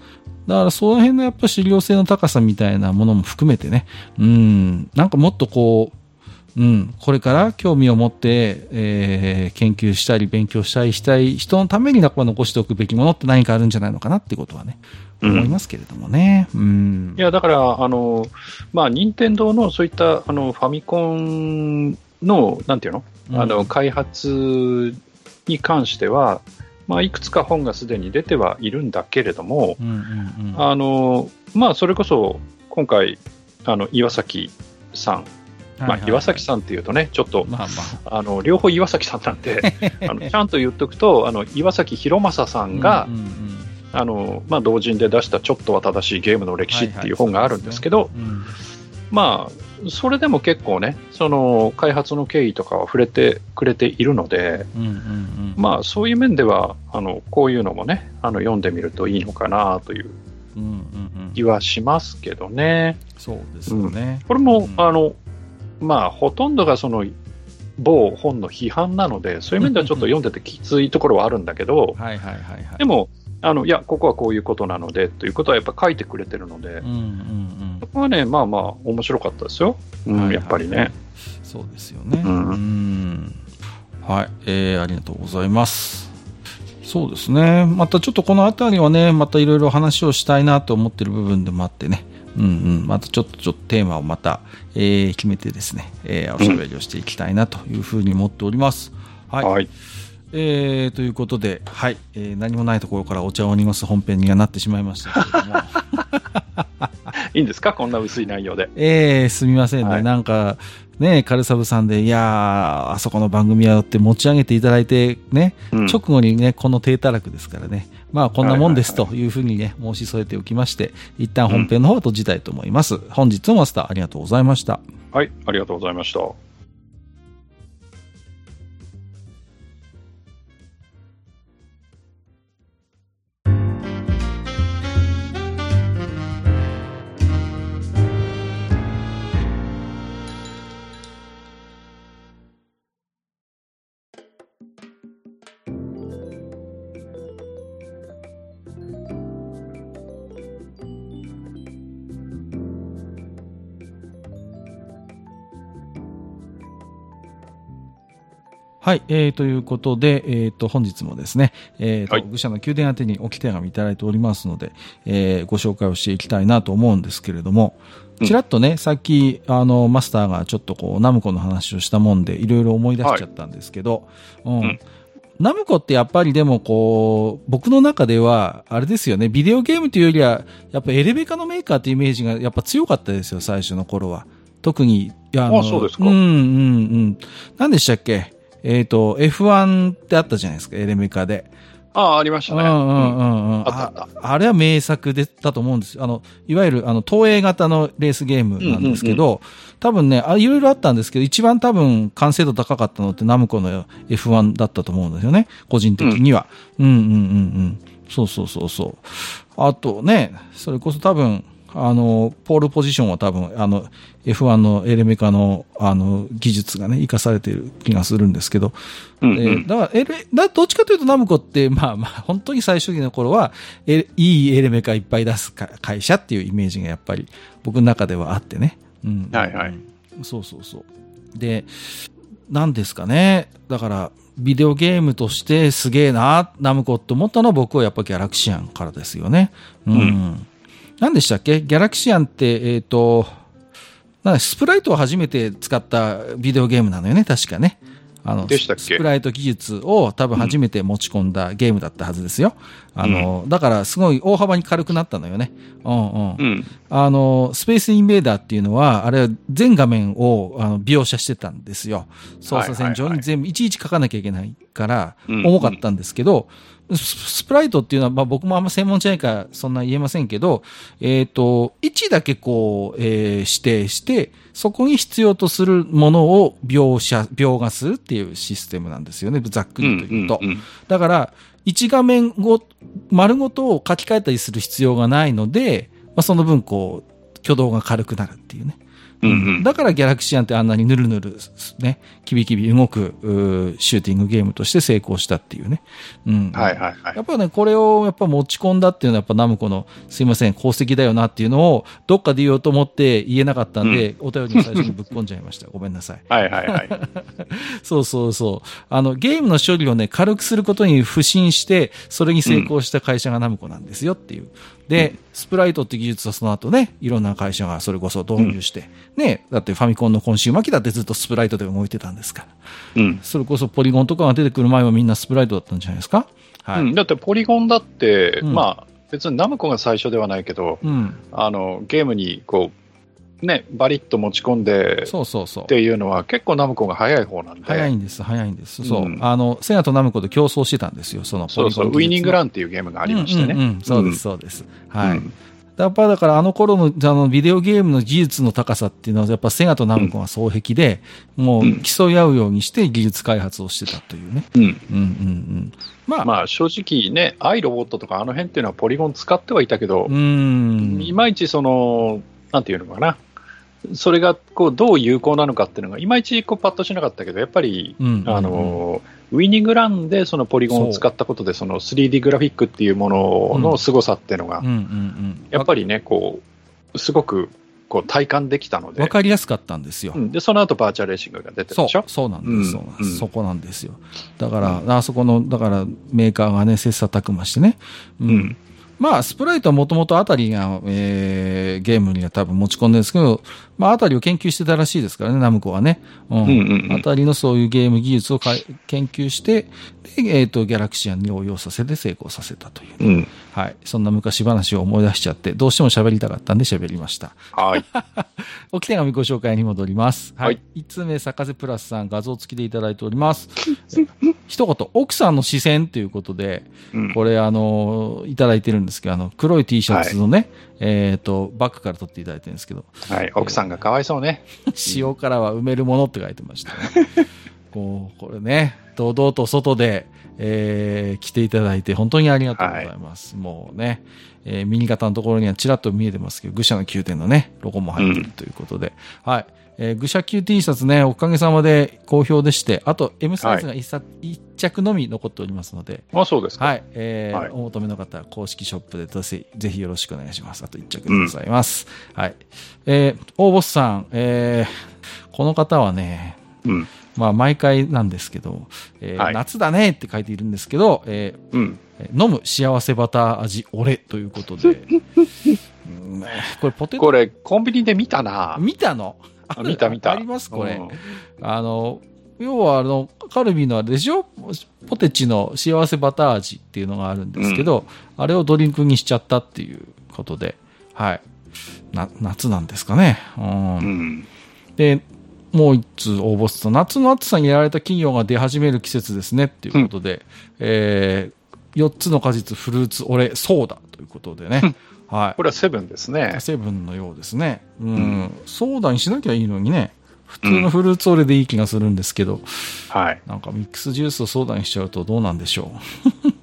だからその辺のやっぱ資料性の高さみたいなものも含めてね、うん、なんかもっとこう、うん、これから興味を持って、えー研究したり勉強したりしたい人のために残しておくべきものって何かあるんじゃないのかなってことはね、うん思いますけれどもね。うん。いや、だから、あの、まあ、任天堂のそういった、あの、ファミコンの、なんていうの、あの、うん開発に関しては、まあ、いくつか本がすでに出てはいるんだけれども。あの、まあ、それこそ、今回、あの、岩崎さん、まあ、岩崎さんっていうとね、ちょっと、まあまあ。の、両方岩崎さんなんで、あのちゃんと言っとくと、あの、岩崎弘正さあ。んが、あの、まあ、同人で出したちょっとは正しいゲームの歴史っていう本があるんですけど、うん。まあ、それでも結構ね、その開発の経緯とかは触れてくれているので、うんうんうん。まあ、そういう面では、あの、こういうのもね、あの、読んでみるといいのかなといううんうんうん。気はしますけどね。そうですよね。これも、うんあの、まあ、ほとんどがその、某本の批判なので、そういう面ではちょっと読んでてきついところはあるんだけど。でも、あの、いや、ここはこういうことなので、ということはやっぱ書いてくれてるのでうん、うんうん。そこはね、まあまあ、面白かったですよ。うんはいはいやっぱりね。そうですよね。うんんはい、えー、ありがとうございます。そうですね。またちょっとこのあたりはね、またいろいろ話をしたいなと思ってる部分でもあってね。うんうん。またちょっとちょっとテーマをまた、えー決めてですね、えーおしゃべりをしていきたいなというふうに思っております。はい。はい。えーということで、はい、えー何もないところからお茶を濁す本編にはなってしまいましたけれども。いいんですか？こんな薄い内容で。ええすみませんね。はいなんか、ね、カルサブさんで、いやー、あそこの番組はって持ち上げていただいて、ね、うん直後にね、この低たらくですからね。まあ、こんなもんですはというふうにね、申し添えておきまして、一旦本編の方は閉じたいと思います。本日もマスターありがとうございました。はい、ありがとうございました。はい、えー、ということで、えー、と、本日もですね、えー、と、はい愚者の宮殿宛てに置き手紙いただいておりますので、えー、ご紹介をしていきたいなと思うんですけれども、うんちらっとね、さっき、あの、マスターがちょっとこう、ナムコの話をしたもんで、いろいろ思い出しちゃったんですけど、うん。うんナムコってやっぱりでもこう、僕の中では、あれですよね、ビデオゲームというよりは、やっぱエレベカのメーカーってイメージがやっぱ強かったですよ、最初の頃は。特に、いや、あそうですかうんうんうん。何でしたっけ？えっ、と、F1 ってあったじゃないですか、エレメカで。ああ、ありましたね。うんうんうんうん。ああれは名作でだと思うんですよ。あの、いわゆる、あの、東映型のレースゲームなんですけど、多分ね、あ、いろいろあったんですけど、一番多分完成度高かったのってナムコの F1 だったと思うんですよね。個人的には。うん、うん、うんうんうんそうそうそうそう。あとね、それこそ多分、あの、ポールポジションは多分、あの、F1 のエレメカの、あの、技術がね、活かされてる気がするんですけど、うんうんえーだから、エレ、だどっちかというとナムコって、まあまあ、本当に最初期の頃は、えいいエレメカいっぱい出すか会社っていうイメージがやっぱり僕の中ではあってね。うん。はいはいそうそうそう。で、なんですかね。だから、ビデオゲームとしてすげえな、ナムコって思ったのは僕はやっぱギャラクシアンからですよね。うん。うん何でしたっけ？ギャラクシアンって、えっ、と、なんかスプライトを初めて使ったビデオゲームなのよね、確かね。あの、でしたっけ？スプライト技術を多分初めて持ち込んだゲームだったはずですよ。あの、だからすごい大幅に軽くなったのよね。うんうん。うん。あの、スペースインベーダーっていうのは、あれは全画面をあの描写してたんですよ。操作線上に全部いちいち書かなきゃいけないから、うん重かったんですけど、ススプライトっていうのは、まあ僕もあんま専門じゃないからそんな言えませんけど、えっ、と、位置だけこう、えー指定して、そこに必要とするものを描写、描画するっていうシステムなんですよね。ざっくりと言うと。うんうんだから、一画面ご、丸ごとを書き換えたりする必要がないので、まあ、その分、こう、挙動が軽くなるっていうね。うんうんだからギャラクシアンってあんなにヌルヌル、ね、キビキビ動く、シューティングゲームとして成功したっていうね。うん。はいはいはいやっぱね、これをやっぱ持ち込んだっていうのはやっぱナムコのすいません、功績だよなっていうのをどっかで言おうと思って言えなかったんで、お便りの最初にぶっ込んじゃいました。ごめんなさい。はいはいはい。そうそうそう。あの、ゲームの処理をね、軽くすることに不信して、それに成功した会社がナムコなんですよっていう。で、スプライトって技術はその後ね、いろんな会社がそれこそ導入して、ね、だってファミコンのコンシューマー機だってずっとスプライトで動いてたんですから。うん。それこそポリゴンとかが出てくる前はみんなスプライトだったんじゃないですか？はい。うんだってポリゴンだって、うんまあ、別にナムコが最初ではないけど、うん。あのゲームにこう、ね、バリッと持ち込んでそうそうそうっ。ていうのは結構ナムコが早い方なんで、早いんです、早いんです。そう。うんあの、セガとナムコで競争してたんですよ、そのポリゴンそうそう、ウイニングランンっていうゲームがありましてね。うんうんうんそうです、そうです。はい。うんやっぱだからあの頃のあのビデオゲームの技術の高さっていうのはやっぱセガとナムコが双璧で、もう競い合うようにして技術開発をしてたというね。うんうんうんうん。まあ、まあ正直ね、アイロボットとかあの辺っていうのはポリゴン使ってはいたけどう、ん。いまいちその、なんていうのかな、それがこうどう有効なのかっていうのが、いまいちこうパッとしなかったけど、やっぱり、うん。うんうんあのウイニングランでそのポリゴンを使ったことで、その 3D グラフィックっていうものの凄さっていうのがうん、うんうん。やっぱりね、こう、すごくこう体感できたので。わ、かりやすかったんですよ。うん。でその後バーチャルレーシングが出てるそうでしょ、そうなんです、うん。うんそこなんですよ。だから、あそこの、だからメーカーがね、切磋琢磨してね。うん。うんまあ、スプライトはもともとあたりが、えー、ゲームには多分持ち込んでるんですけど、まあ、あたりを研究してたらしいですからね、ナムコはね。うん。うんうんうんあたりのそういうゲーム技術をかい研究して、で、えっ、と、ギャラクシアンに応用させて成功させたという、うんはい。そんな昔話を思い出しちゃって、どうしても喋りたかったんで喋りました。はい、おき手紙ご紹介に戻ります。はい。はい一通目、坂瀬プラスさん、画像付きでいただいております。え 一言、奥さんの視線ということで、うんこれ、あの、いただいてるんですけど、あの、黒い T シャツのね、えっ、と、バッグから取っていただいてるんですけど、はい、奥さんがかわいそうね。塩辛は埋めるものって書いてましたね。こう、これね、堂々と外で、えー来ていただいて、本当にありがとうございます。もうね、えー右肩のところにはちらっと見えてますけど、愚者の宮殿のね、ロゴも入ってるということで、はい。えー愚者級 T シャツね、おかげさまで好評でして、あと M サイズが一冊、一着のみ残っておりますので、あ、そうですか。はい。えーはいお求めの方は公式ショップでぜひ、ぜひよろしくお願いします。あと1着でございます。はい。えー、大ボスさん、えー、この方はね、うん。まあ、毎回なんですけど、えーはい夏だねって書いているんですけど、えうん。ー飲む幸せバター味、俺ということで、うんこれポテト、これ、コンビニで見たな。見たの？あ見た見た。あります？これ。うんあの、要はあの、カルビーのあれでしょ？ポテチの幸せバター味っていうのがあるんですけど、あれをドリンクにしちゃったっていうことで、はい。な、夏なんですかね。うんうん。で、もう一通応募すると、夏の暑さにやられた企業が出始める季節ですねっていうことで、えー、4つの果実、フルーツ、俺、ソーダということでね。はい。これはセブンですね。セブンのようですね。うん。ソーダにしなきゃいいのにね。普通のフルーツオレでいい気がするんですけど、はい。なんかミックスジュースをソーダにしちゃうとどうなんでしょ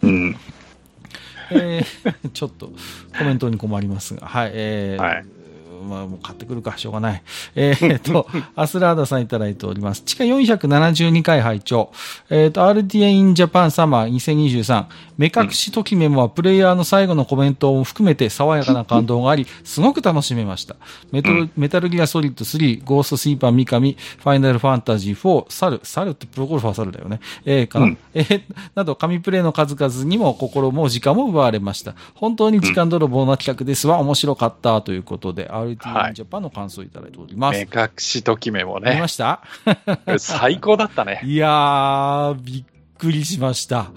うん。えーちょっとコメントに困りますが、はい、えーはいまあ、もう買ってくるか、しょうがない。えーっと、アスラーダさんいただいております。地下472回拝聴えーっと、RTA in Japan Summer 2023。目隠しときメモはプレイヤーの最後のコメントを含めて爽やかな感動があり、すごく楽しめました。メトル、メタルギアソリッド3、ゴーストスイーパー三上、ファイナルファンタジー4、サル、サルってプロゴルファーサルだよね。えー、かな、うんえーなど、神プレイの数々にも心も時間も奪われました。本当に時間泥棒な企画ですわ、面白かったということで、は RT いジャパンの感想をいただいております。目隠しときめもね見ま。した？最高だったね。いやー、びっくりしました。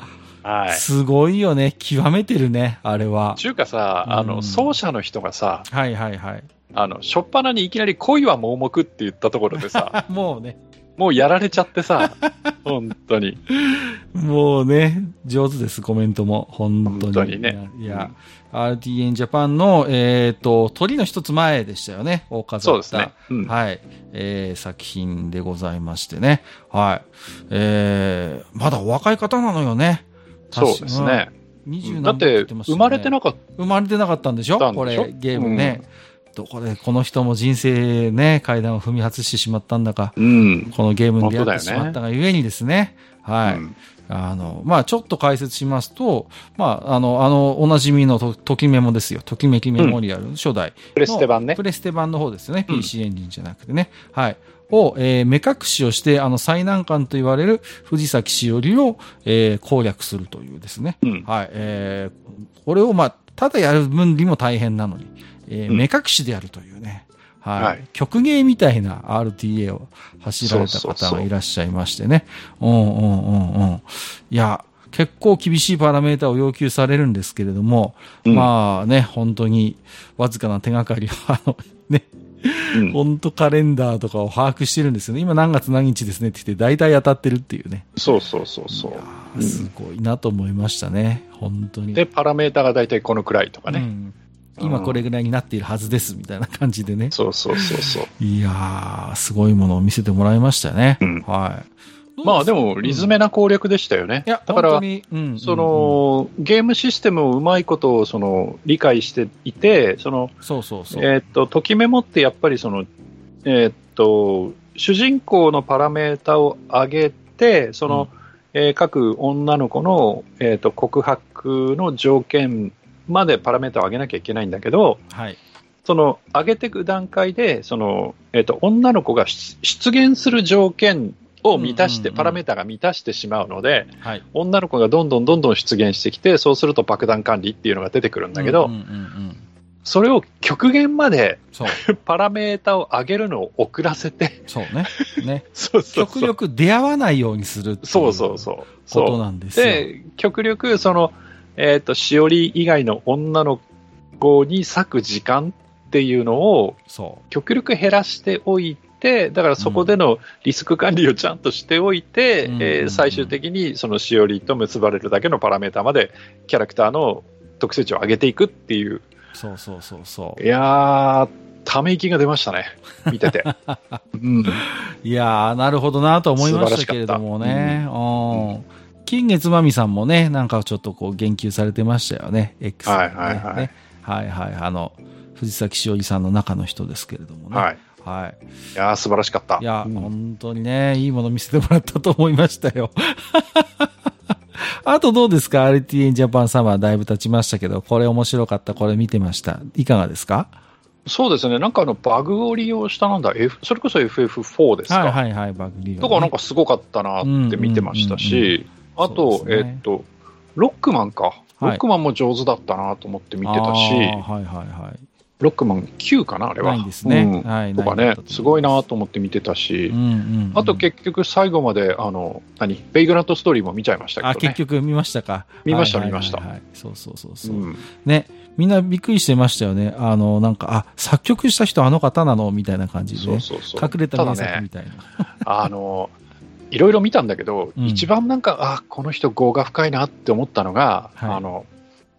はい。すごいよね。極めてるね、あれは。ちゅうかさ、あの、うん奏者の人がさ、はいはいはい。あの、しょっぱなにいきなり恋は盲目って言ったところでさ、もうね、もうやられちゃってさ、本当に。もうね、上手です、コメントも。本当に。本当にねいや、RTN ジャパンの、えっ、と、鳥の一つ前でしたよね、大飾った。そうですね。うん。はい。えー、作品でございましてね。はい。えー、まだお若い方なのよね。そうですね。うん。20だって、生まれてななかっ生まれてなかったんでしょ？これ、ゲームね。どこで、この人も人生ね、階段を踏み外してしまったんだか、た。うん。このゲームに出会ってしまったがゆえにですね。はい。うんあの、まあちょっと解説しますと、まああの、あの、おなじみのと、ときメモですよ。ときめきメモリアル、初代。プレステ版ねプ。レステ版の方ですよね。うん PC エンジンじゃなくてね。はい。を、えー目隠しをして、あの、最難関と言われる藤崎しおりを、えー攻略するというですね。うん。はい。えーこれを、まあ、ただやる分にも大変なのに、えーうん目隠しでやるというね。はい。はい曲芸みたいな RTA を走られた方がいらっしゃいましてね。うんうんうんうん。いや、結構厳しいパラメータを要求されるんですけれども、うんまあね、本当にわずかな手がかりは、あの、ね、うん本当カレンダーとかを把握してるんですよね。今何月何日ですねって言って大体当たってるっていうね。そうそうそうそうすごいなと思いましたね。本当に。で、パラメータが大体このくらいとかね。うん今これぐらいになっているはずですみたいな感じでね。そうそうそうそう。いやー、すごいものを見せてもらいましたよね。うんはい。まあでも、リズメな攻略でしたよね。いや、だからそ、の、ゲームシステムをうまいことを、その、理解していて、その、うんそうそうそう。えーっと、ときメモってやっぱりその、えーっと、主人公のパラメータを上げて、その、えー各女の子の、えーっと、告白の条件までパラメータを上げなきゃいけないんだけど、はい。その、上げていく段階で、その、えーっと、女の子が出出現する条件を満たして、パラメータが満たしてしまうので、はい。女の子がどんどんどんどん出現してきて、そうすると爆弾管理っていうのが出てくるんだけど、それを極限までそう、パラメータを上げるのを遅らせて、そうね。ね。そうそう極力出会わないようにするっていうそうそうそう。ことそなんですよ。う。で、極力、その、えっ、と、しおり以外の女の子に割く時間っていうのをそ極力減らしておいて、だからそこでのリスク管理をちゃんとしておいて、うんえー最終的にそのしおりと結ばれるだけのパラメータまでキャラクターの特性値を上げていくっていう。う。そうそうそうそうい。やー、ため息が出ましたね。見てて。うん。いやー、なるほどなと思いましたけれどもね。うん。金月まみさんもね、なんかちょっとこう言及されてましたよね。X でねはいはいはいねはいはい。あの、藤崎しおりさんの中の人ですけれどもね。はい。はい。いやー、素晴らしかった。いや、うん本当にね、いいもの見せてもらったと思いましたよ。あとどうですか ?RTN ジャパンサマーだいぶ経ちましたけど、これ面白かった、これ見てました。いかがですか？そうですね。なんかあの、バグを利用したなんだ、F、それこそ FF4 ですか？はいはいはい、バグリーとかなんかすごかったなって見てましたし、あそと、うですねえっと、ロックマンか。はいロックマンも上手だったなと思って見てたし、はいはいはい。ロックマン9かな、あれは。ないんですねうんはいとかねす、すごいなと思って見てたし、うんうんうんあと結局最後まで、あの、何？ベイグラントストーリーも見ちゃいましたけどあ、ね。結局見ましたか？見ましたはいはいはい見ましたはいそうそうそうそう、うん。ね、みんなびっくりしてましたよね。あの、なんか、あ、作曲した人あの方なの？みたいな感じで、そうそうそう。隠れた名作みたいな。あの、いろいろ見たんだけど、うん一番なんか、あ、この人業が深いなって思ったのが、はいあの、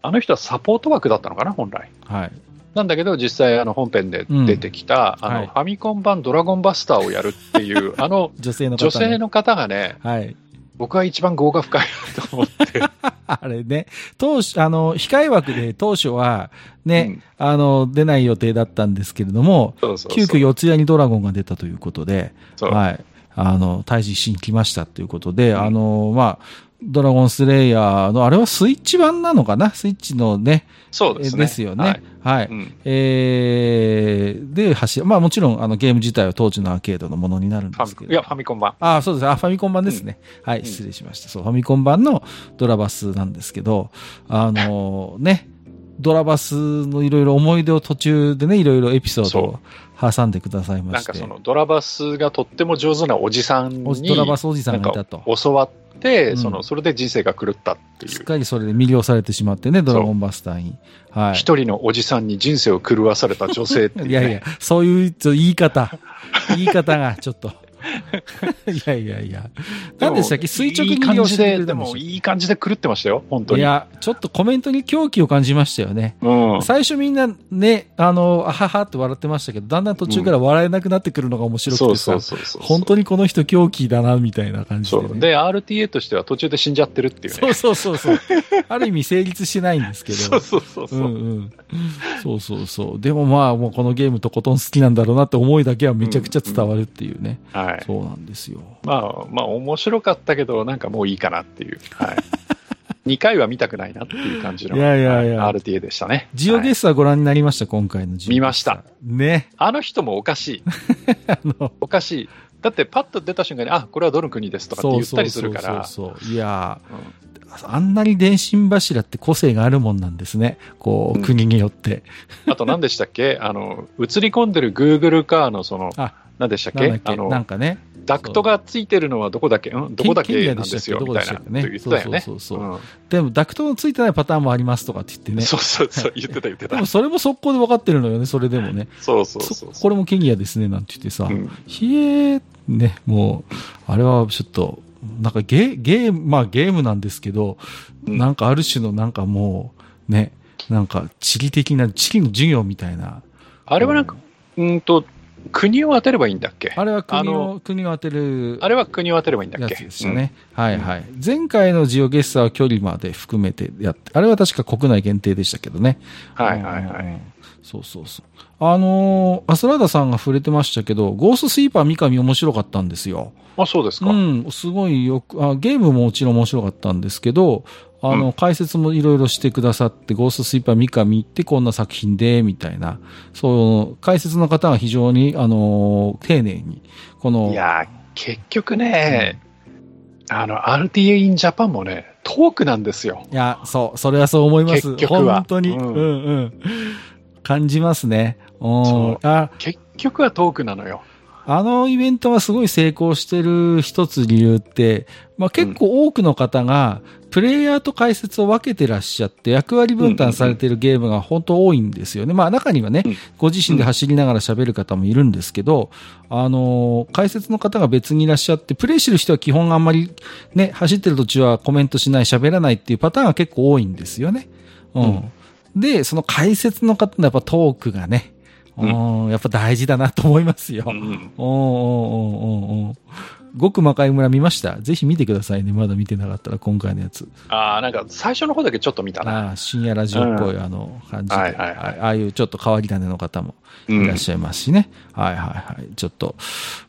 あの人はサポート枠だったのかな、本来。はい。なんだけど、実際、あの、本編で出てきた、あの、はいファミコン版ドラゴンバスターをやるっていう、あの、女性の方、ね。女性の方がね、はい。僕は一番業が深いなと思って。あれね、当初、あの、控え枠で当初はね、うんあの、出ない予定だったんですけれども、そうそうそう急遽四谷にドラゴンが出たということで、はい。あの、退治しに来ましたということで、うんあの、まあ、ドラゴンスレイヤーの、あれはスイッチ版なのかな？スイッチのね、そうですね。ですよね。はい。うんえー、で、走る。まあもちろん、あの、ゲーム自体は当時のアーケードのものになるんですけど。ファミいや、ファミコン版。あそうです。あ、ファミコン版ですね。はい、うん失礼しました。そう、ファミコン版のドラバスなんですけど、あのね、ドラバスのいろいろ思い出を途中でね、いろいろエピソードを挟んでくださいまして。なんかそのドラバスがとっても上手なおじさんおに、ドラバスおじさんがいたと教わって、うんその、それで人生が狂ったっていう。すっかりそれで魅了されてしまってね、ドラゴンバスターに。はい。一人のおじさんに人生を狂わされた女性っていう、ね。いやいや、そういう言い方。言い方がちょっと。いやいやいや。何でしたっけ？垂直にいい感じで、でもいい感じで狂ってましたよ、本当に。いや、ちょっとコメントに狂気を感じましたよね。うん。最初みんなね、あの、あははって笑ってましたけど、だんだん途中から笑えなくなってくるのが面白くて。本当にこの人狂気だな、みたいな感じで、ね。で、RTA としては途中で死んじゃってるっていうね。そうそうそうそう。ある意味成立してないんですけど。そうそうそうそうう。んうん。そうそうそう。でもまあ、もうこのゲームとことん好きなんだろうなって思いだけはめちゃくちゃ伝わるっていうね。はい。そうなんですよ。まあ、まあ、面白かったけど、なんかもういいかなっていう。はい。2回は見たくないなっていう感じのいやいやいやはい RTA でしたね。ジオゲはいスはご覧になりました、今回のジオ見ました。ね。あの人もおかしい。おかしい。だってパッと出た瞬間に、あ、これはどの国ですとかって言ったりするから。そうそういやうんーあんなに電信柱って個性があるもんなんですね。こう、うん国によって。あと何でしたっけ？あの、映り込んでる Google カーのその、あ何でしたっけ？け？あのなんかね。ダクトがついてるのはどこだけ、うん、どこだけなんアですよ、みたいなね。そうそうそううんでも、ダクトのついてないパターンもありますとかって言ってね。そうそうそう、言ってた言ってたでも。それも速攻で分かってるのよね、それでもね。そうそうそうそこれもケニアですね、なんて言ってさ。うんひえー、ね、もう、あれはちょっと、なんかゲゲーム、まあゲームなんですけど、うんなんかある種のなんかもう、ね、なんか地理的な、地理の授業みたいな。あれはなんか、うんと、国を当てればいいんだっけ？あれは国あを、国を当てるあれは国を当てればいいんだっやけつでしたね。はいはい。前回のジオゲッサーは距離まで含めてやって、あれは確か国内限定でしたけどね。うんはいはいはい。そうそうそう。あのーアスラーダさんが触れてましたけど、ゴーストスイーパー三上面白かったんですよ。あ、そうですか。うん、すごいよく、あゲームももちろん面白かったんですけど、あの、うん解説もいろいろしてくださって、ゴーストスイーパー三上ってこんな作品で、みたいな、そう、解説の方が非常に、あのー丁寧に、この、いやー、結局ね、あの、RTA in Japan もね、トークなんですよ。いや、そう、それはそう思います。結局は。本当に、ううんん、うん。感じますね。うん。そう。あ結局はトークなのよ。あのイベントがすごい成功してる一つ理由って、まあ、結構多くの方が、プレイヤーと解説を分けてらっしゃって、役割分担されてるゲームが本当多いんですよね。まあ中にはねうん、ご自身で走りながら喋る方もいるんですけど、あのー、解説の方が別にいらっしゃって、プレイしてる人は基本あんまりね、走ってる途中はコメントしない、喋らないっていうパターンが結構多いんですよね。うん。で、その解説の方のやっぱトークがね、うん、やっぱ大事だなと思いますよ。うん魔界村見ました？ぜひ見てくださいね。まだ見てなかったら今回のやつ。ああ、なんか最初の方だけちょっと見たな。ああ深夜ラジオっぽいあの感じで、はいはいはいああいうちょっと変わり種の方もうんいらっしゃいますしね。はいはいはい。ちょっと、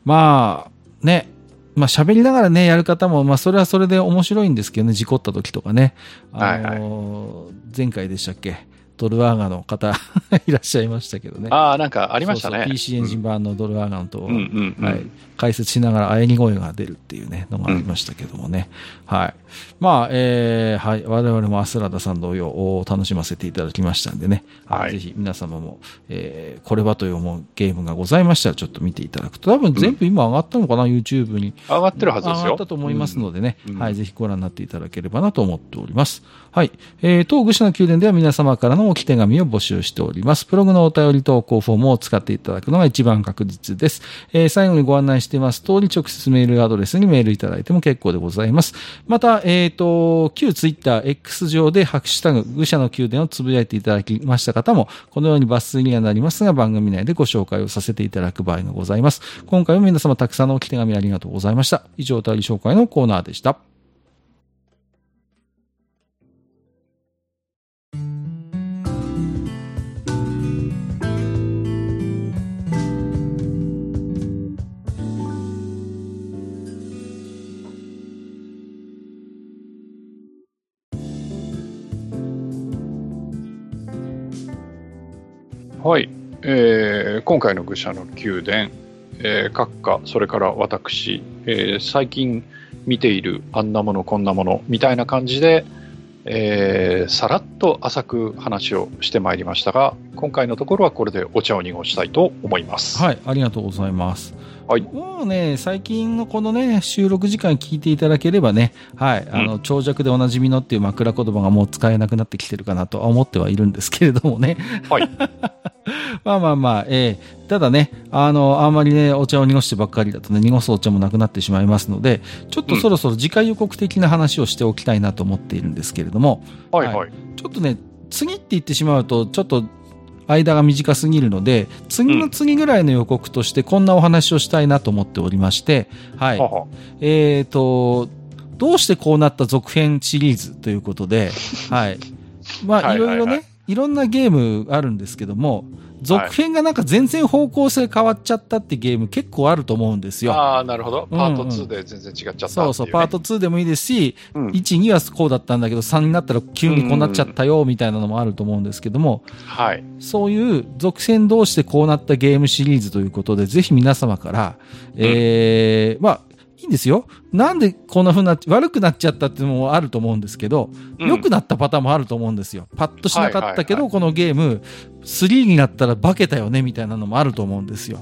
まあ、ね。まあ喋りながらね、やる方も、まあそれはそれで面白いんですけどね、事故った時とかね。あのー前回でしたっけ？ドルアーガの方 いらっしゃいましたけどね。ああ、なんかありましたね。そうそう PC エンジン版のドルアーガンと、うんうんうんはい、解説しながら喘ぎ声が出るっていうね、のがありましたけどもね。はい。まあ、えー、はい。我々もアスラダさん同様、お楽しませていただきましたんでね。はいぜひ皆様も、えー、これはという思うゲームがございましたら、ちょっと見ていただくと。多分全部今上がったのかな、YouTube に。上がってるはずですよ。上がったと思いますのでね、うんはい、ぜひご覧になっていただければなと思っております。はい。えー、当愚者の宮殿では皆様からの置き手紙を募集しております。プログのお便り投稿フォームを使っていただくのが一番確実です。えー、最後にご案内しています通り、直接メールアドレスにメールいただいても結構でございます。また、えっ、と、旧ツイッター X 上でハッシュタグ、愚者の宮殿をつぶやいていただきました方も、このように抜粋にはなりますが、番組内でご紹介をさせていただく場合がございます。今回も皆様たくさんのおき手紙ありがとうございました。以上、お便り紹介のコーナーでした。はい、えー今回の愚者の宮殿、えー閣下、それから私、えー最近見ているあんなもの、こんなものみたいな感じで、えーさらっと浅く話をしてまいりましたが、今回のところはこれでお茶を濁したいと思います。はい、ありがとうございます。はいもうね、最近のこのね、収録時間聞いていただければね、はい、あの、長尺でおなじみのっていう枕言葉がもう使えなくなってきてるかなとは思ってはいるんですけれどもね。はい。まあまあまあ、ええただね、あの、あんまりね、お茶を濁してばっかりだとね、濁すお茶もなくなってしまいますので、ちょっとそろそろ次回予告的な話をしておきたいなと思っているんですけれども、はいはい。ちょっとね、次って言ってしまうと、ちょっと間が短すぎるので、次の次ぐらいの予告としてこんなお話をしたいなと思っておりまして、はい。ははえーと、どうしてこうなった続編シリーズということで、はい。まあ、いろいろね、いろんなゲームあるんですけども、続編がなんか全然方向性変わっちゃったってゲーム結構あると思うんですよ。ああ、なるほど。うんパート2で全然違っちゃったねそうそう、パート2でもいいですし、うん1、2はこうだったんだけど、3になったら急にこうなっちゃったよ、みたいなのもあると思うんですけども、はい。そういう続編同士でこうなったゲームシリーズということで、ぜひ皆様から、えー、まあ、いいんですよ。なんでこんな風な、悪くなっちゃったっていうのもあると思うんですけど、うん良くなったパターンもあると思うんですよ。パッとしなかったけど、このゲーム、3になったら化けたよね、みたいなのもあると思うんですよ。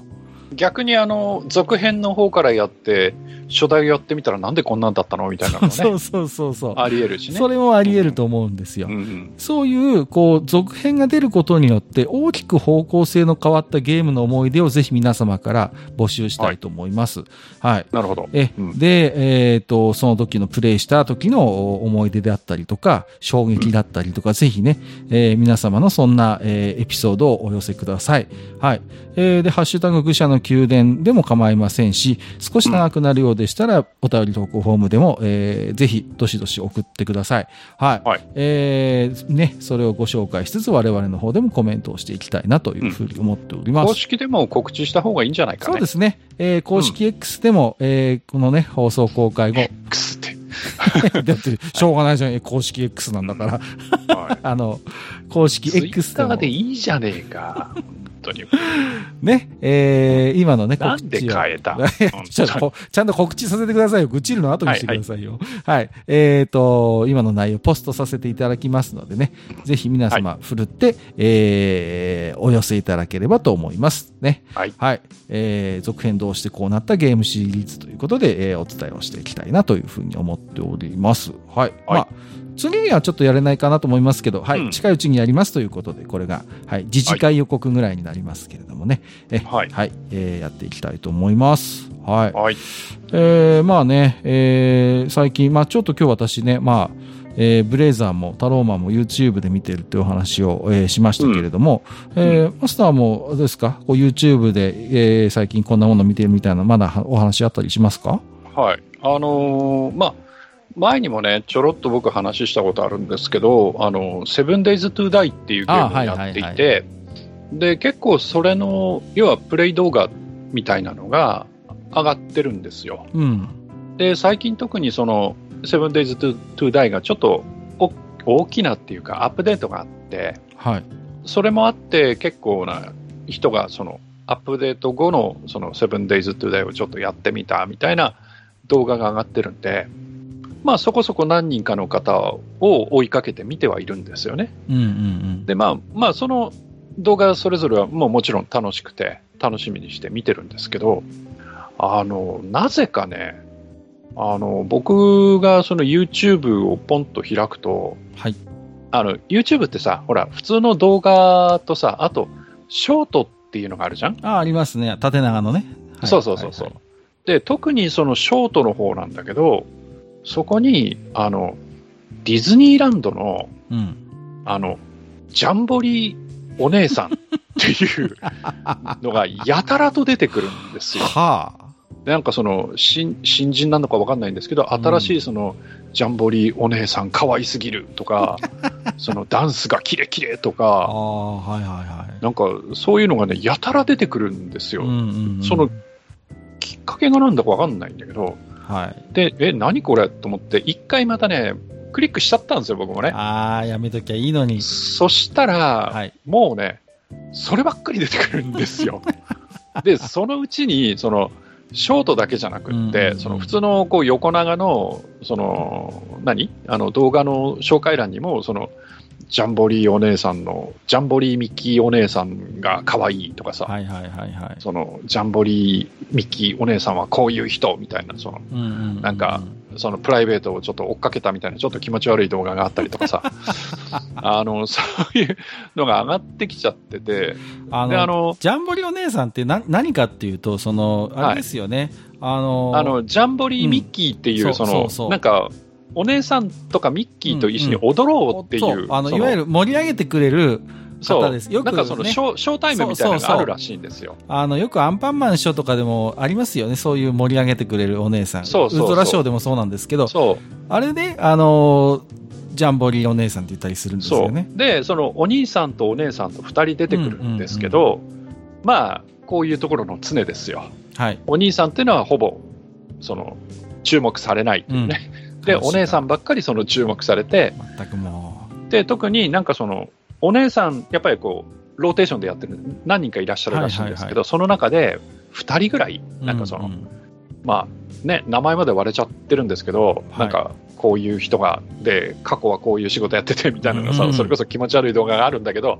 逆にあの、続編の方からやって、初代やってみたらなんでこんなんだったの？みたいなのね。そうそうそうそう。あり得るしね。それもあり得ると思うんですよ。うんうん。そういう、こう、続編が出ることによって、大きく方向性の変わったゲームの思い出をぜひ皆様から募集したいと思います。はい。なるほど。え、うんで、えっ、と、その時のプレイした時の思い出であったりとか、衝撃だったりとか、ぜひね、えー皆様のそんな、えーエピソードをお寄せください。はい。えーで、ハッシュタグ愚者の宮殿でも構いませんし、少し長くなるようでしたら、お便り投稿フォームでも、えーぜひ、どしどし送ってください。はい。はいえーね、それをご紹介しつつ、我々の方でもコメントをしていきたいなというふうに思っております。公式でも告知した方がいいんじゃないかね。そうですね。えー公式 X でも、えーこのね、放送公開後、X って。だって、しょうがないじゃん、公式 X なんだから。はい。あの、公式ツイ X ッでもターでいいじゃねえか。本当に。ね、えー今のね、なんで変えた？ちょっとこちゃんと告知させてくださいよ。愚痴るの後にしてくださいよ。はい、えっ、と、今の内容ポストさせていただきますのでね、ぜひ皆様、ふるって、えーお寄せいただければと思います。ね。はい。はい。えー続編どうしてこうなったゲームシリーズということで、えーお伝えをしていきたいなというふうに思っております。はい。まあ、次にはちょっとやれないかなと思いますけど、はい。うん近いうちにやりますということで、これが、はい。自治会予告ぐらいになりますけれどもね。えはいはい。えーやっていきたいと思います。はい。はい。えーまあね、えー最近、まあちょっと今日私ね、まあ、えーブレイザーもタローマンも YouTube で見てるっていうお話を、えーしましたけれども、えーマスターもどうですか？こう YouTube で、えー最近こんなもの見てるみたいな、まだお話あったりしますか？はい。あのーまあ、前にもね、ちょろっと僕話したことあるんですけど、あの、セブンデイズ・トゥ・ダイっていうゲームをやっていあはいはいて、で、結構それの、要はプレイ動画みたいなのが上がってるんですよ。うん。で、最近特にその、セブンデイズ・トゥ・トゥ・ダイがちょっとお大きなっていうか、アップデートがあって、はい。それもあって結構な人がそのアップデート後のその 7days to day をちょっとやってみたみたいな動画が上がってるんで、まあそこそこ何人かの方を追いかけて見てはいるんですよね。うんうんうん。で、まあまあその動画それぞれはもうもちろん楽しくて楽しみにして見てるんですけど、あの、なぜかね、あの、僕がその YouTube をポンと開くと、はい。あの、YouTube ってさ、ほら、普通の動画とさ、あと、ショートっていうのがあるじゃん、あ、ありますね。縦長のね。はいそうそうそうそう、はいで、特にそのショートの方なんだけど、そこに、あの、ディズニーランドの、うん。あの、ジャンボリーお姉さんっていうのがやたらと出てくるんですよ。はあ。でなんかその新新人なのかわかんないんですけど、新しいそのジャンボリーお姉さん可愛すぎるとか、そのダンスがキレキレとあか、あ、はいはいはい。なんかそういうのがね、やたら出てくるんですよ。うんうんうんその、きっかけがなんだかわかんないんだけど、はい。で、え、何これ？と思って、一回またね、クリックしちゃったんですよ、僕もね。ああ、やめときゃいいのに。そしたら、はい。もうね、そればっかり出てくるんですよ。で、そのうちに、その、ショートだけじゃなくって、うんその普通のこう横長の、その、何？あの動画の紹介欄にも、その、ジャンボリーお姉さんの、ジャンボリーミッキーお姉さんが可愛いとかさ、はいはいはいはい。その、ジャンボリーミッキーお姉さんはこういう人みたいな、その、うんうんうんなんか、そのプライベートをちょっと追っかけたみたいな、ちょっと気持ち悪い動画があったりとかさ、あの、そういうのが上がってきちゃってて、あで、あの、の、ジャンボリお姉さんってな何かっていうと、その、あれですよね。あの、あの、ジャンボリーミッキーっていう、うん。そのそうそうそう。なんか、お姉さんとかミッキーと一緒に踊ろうっていう、そうあの、そいわゆる盛り上げてくれるそう方です。よく、ね、なんかそのショー、ショータイムみたいなのがあるらしいんですよ。あの、よくアンパンマンショーとかでもありますよね。そういう盛り上げてくれるお姉さん。そうそうそうウルトラショーでもそうなんですけど、そう、あれで、あの、ジャンボリーお姉さんって言ったりするんです。よね。で、そのお兄さんとお姉さんと二人出てくるんですけど、まあ、こういうところの常ですよ。はい。お兄さんっていうのはほぼ、その、注目されないっていうね。で、お姉さん。んばっかりその注目されて、全くもで、特になんかその、お姉さん、やっぱりこう、ローテーションでやってる、何人かいらっしゃるらしいんですけど、はいはいはその中で、2人ぐらい、う。なんかその、ううんまあ、ね、名前まで割れちゃってるんですけど、はいなんか、こういう人が、で、過去はこういう仕事やっててみたいなのがさ、うんうんそれこそ気持ち悪い動画があるんだけど、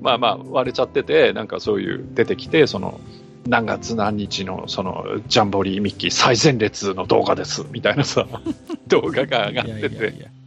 まあまあ、割れちゃってて、なんかそういう出てきて、その、何月何日のそのジャンボリーミッキー最前列の動画ですみたいなさ 動画が上がってて。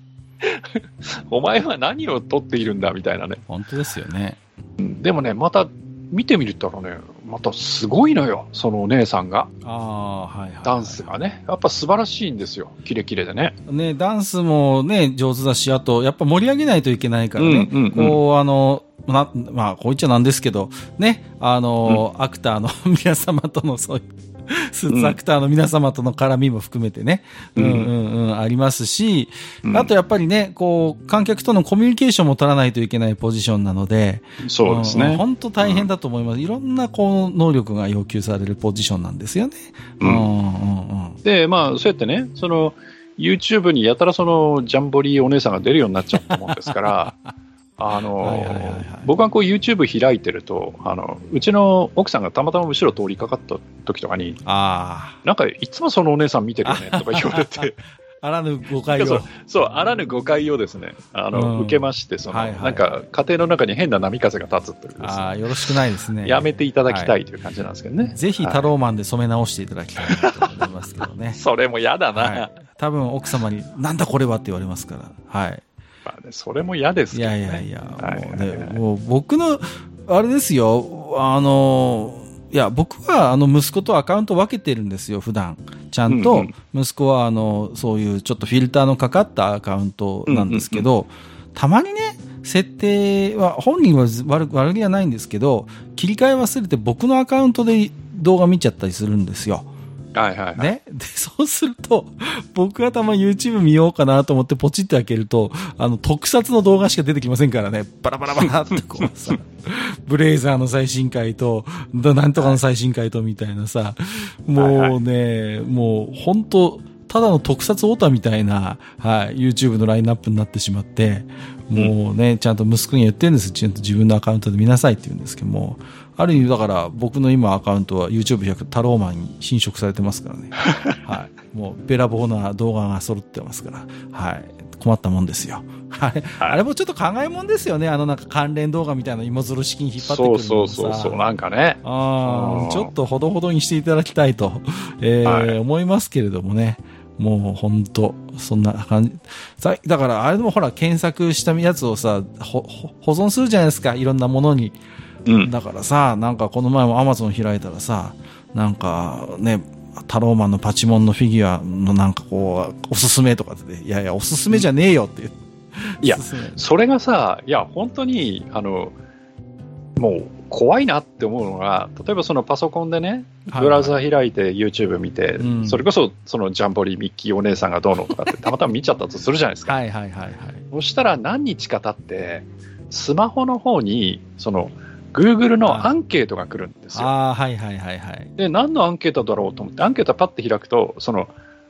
お前は何を撮っているんだみたいなね。本当ですよね。うん。でもね、また見てみるとね、またすごいのよ、そのお姉さんが、ああ、はいはいはい。ダンスがね、やっぱ素晴らしいんですよ、キレキレでね。ね、ダンスもね、上手だし、あと、やっぱ盛り上げないといけないからね。うんうんうんこう、あの、な、まあ、こう言っちゃなんですけど、ね、あの、アクターの 皆様との、そういう、スーツアクターの皆様との絡みも含めてね、ううんんうんうん、ありますし、うんあとやっぱりね、こう、観客とのコミュニケーションも取らないといけないポジションなので、そうですね。本当大変だと思います。いろんな、こう、能力が要求されるポジションなんですよね。うんうんうんうん。で、まあ、そうやってね、その、YouTube にやたらその、ジャンボリーお姉さんが出るようになっちゃったもんですから、あの、はいはいはいはい僕はこう YouTube 開いてると、あの、うちの奥さんがたまたま後ろ通りかかった時とかに、あなんかいつもそのお姉さん見てるよねとか言われて、あ、あらぬ誤解をそう。そう、あらぬ誤解をですね、あの、うん受けまして、その、はいはいはいなんか家庭の中に変な波風が立つというねああ、よろしくないですね。やめていただきたいという感じなんですけどね。ぜひタローマンで染め直していただきたいなと思いますけどね。それも嫌だな。はい。多分奥様に、なんだこれはって言われますから。はい。まあね、それも嫌ですいけどね。やいやいや、はいもうね、もう僕の、あれですよ、あの、いや、僕は、あの、息子とアカウント分けてるんですよ、普段。ちゃんと息子は、あの、そういうちょっとフィルターのかかったアカウントなんですけど、たまにね、設定は、本人は悪悪気はないんですけど、切り替え忘れて僕のアカウントで動画見ちゃったりするんですよ。はいはいはい。ね。で、そうすると、僕がたま YouTube 見ようかなと思ってポチって開けると、あの、特撮の動画しか出てきませんからね。バラバラバラってこうさ、ブレイザーの最新回と、だなんとかの最新回とみたいなさ、もうね、もう本当ただの特撮オタみたいな、はい、YouTube のラインナップになってしまって、もうね、ちゃんと息子に言ってるんです。ちゃんと自分のアカウントで見なさいって言うんですけども、ある意味だから僕の今アカウントは YouTube100 タローマンに侵食されてますからね。はい。もうべらぼうな動画が揃ってますから。はい。困ったもんですよ。あれ、あれもちょっと考えもんですよね。あのなんか関連動画みたいな芋づる式に引っ張ってくるさうそうそうそう、なんかね。ああ、うんちょっとほどほどにしていただきたいと、えーはい思いますけれどもね。もう本当そんな感じ。さだから、あれでもほら、検索したやつをさ、ほほ保存するじゃないですか。いろんなものに。うん。だからさ、なんかこの前も Amazon 開いたらさ、なんかね、タローマンのパチモンのフィギュアのなんかこう、おすすめとかって、いやいや、おすすめじゃねえよって言う。いやそれがさ、いや、本当に、あの、もう怖いなって思うのが、例えばそのパソコンでね、はいブラウザ開いて YouTube 見て、うんそれこそそのジャンボリーミッキーお姉さんがどうのとかって たまたま見ちゃったとするじゃないですか。はいはいはいはい。そしたら何日か経って、スマホの方に、その、Google のアンケートが来るんですよ。ああ、はいはいはいはい。で、何のアンケートだろうと思って、アンケートパッて開くと、その、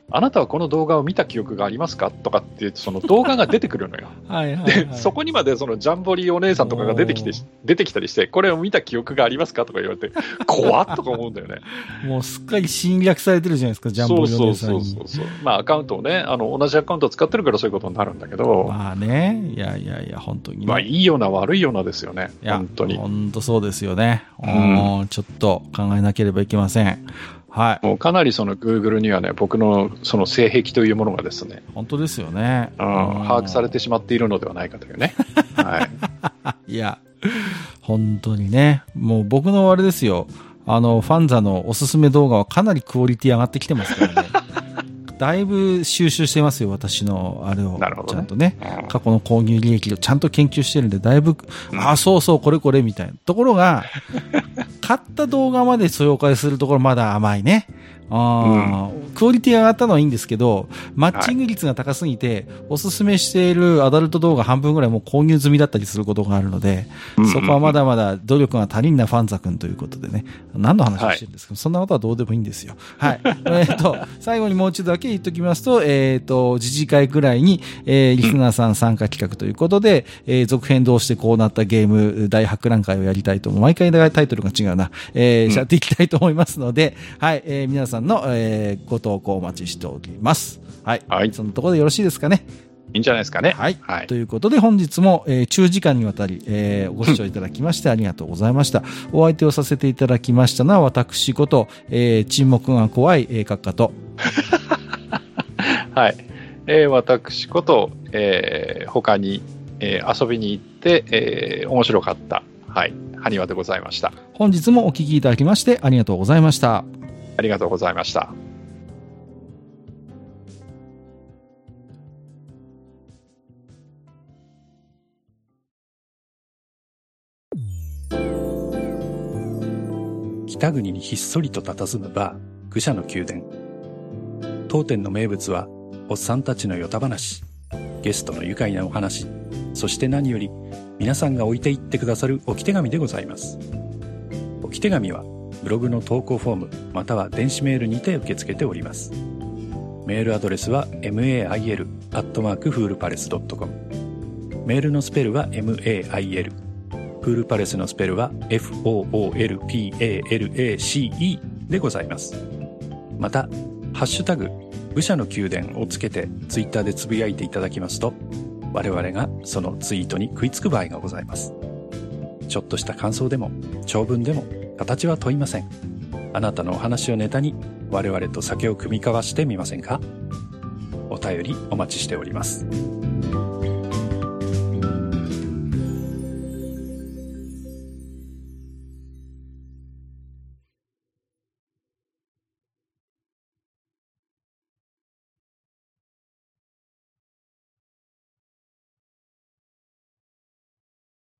あなたはこの動画を見た記憶がありますか？とかって、その動画が出てくるのよ。はいはい、ではい。そこにまでそのジャンボリーお姉さんとかが出てきて出てきたりして、これを見た記憶がありますか？とか言われて、怖っとか思うんだよね。もうすっかり侵略されてるじゃないですか、ジャンボリお姉さんに。そうそうそうそう。まあアカウントをね、あの、同じアカウントを使ってるからそういうことになるんだけど、まあね、いやいやいや、本当にね。まあいいような悪いようなですよね。いや本当に。本当そうですよね。うんうんちょっと考えなければいけません。はい。もうかなりその Google にはね、僕のその性癖というものがですね、本当ですよね。うん、把握されてしまっているのではないかというね。はい。いや、本当にね。もう僕のあれですよ。あの、ファンザのおすすめ動画はかなりクオリティ上がってきてますからね。だいぶ収集してますよ、私のあれを。なるほどねちゃんとね。うん過去の購入履歴をちゃんと研究してるんで、だいぶ、ああ、そうそう、これこれ、みたいな。ところが、買った動画まで紹介するところまだ甘いね。あー。クオリティ上がったのはいいんですけど、マッチング率が高すぎて、おすすめしているアダルト動画半分ぐらいもう購入済みだったりすることがあるので、そこはまだまだ努力が足りんなファンザ君ということでね、何の話をしてるんですか、そんなことはどうでもいいんですよ。はい。えっと、最後にもう一度だけ言っときますと、えっ、と、自治会くらいに、えーリスナーさん参加企画ということで、えー続編どうしてこうなったゲーム大博覧会をやりたいと。毎回タイトルが違うな。えーやっていきたいと思いますので、はい、えー皆さんの、えーご投稿お待ちしております。はい。はいそのところでよろしいですかね？いいんじゃないですかね。はい。はいということで本日も、えー中時間にわたり、えーご視聴いただきましてありがとうございました。お相手をさせていただきましたのは私こと、えー沈黙が怖い、えー、閣下と、はい。えー私こと、えー他に、えー遊びに行って、えー面白かった、はい、埴輪でございました。本日もお聞きいただきましてありがとうございました。ありがとうございました。北国にひっそりと佇むバー、愚者の宮殿。当店の名物は、おっさんたちのヨタ話、ゲストの愉快なお話、そして何より、皆さんが置いていってくださる置き手紙でございます。置き手紙は、ブログの投稿フォーム、または電子メールにて受け付けております。メールアドレスは mail.foolpalace.com メールのスペルは mail フールパレスのスペルは FOOLPALACE でございます。また、ハッシュタグ、武者の宮殿をつけてツイッターでつぶやいていただきますと、我々がそのツイートに食いつく場合がございます。ちょっとした感想でも、長文でも、形は問いません。あなたのお話をネタに、我々と酒を酌み交わしてみませんか？お便りお待ちしております。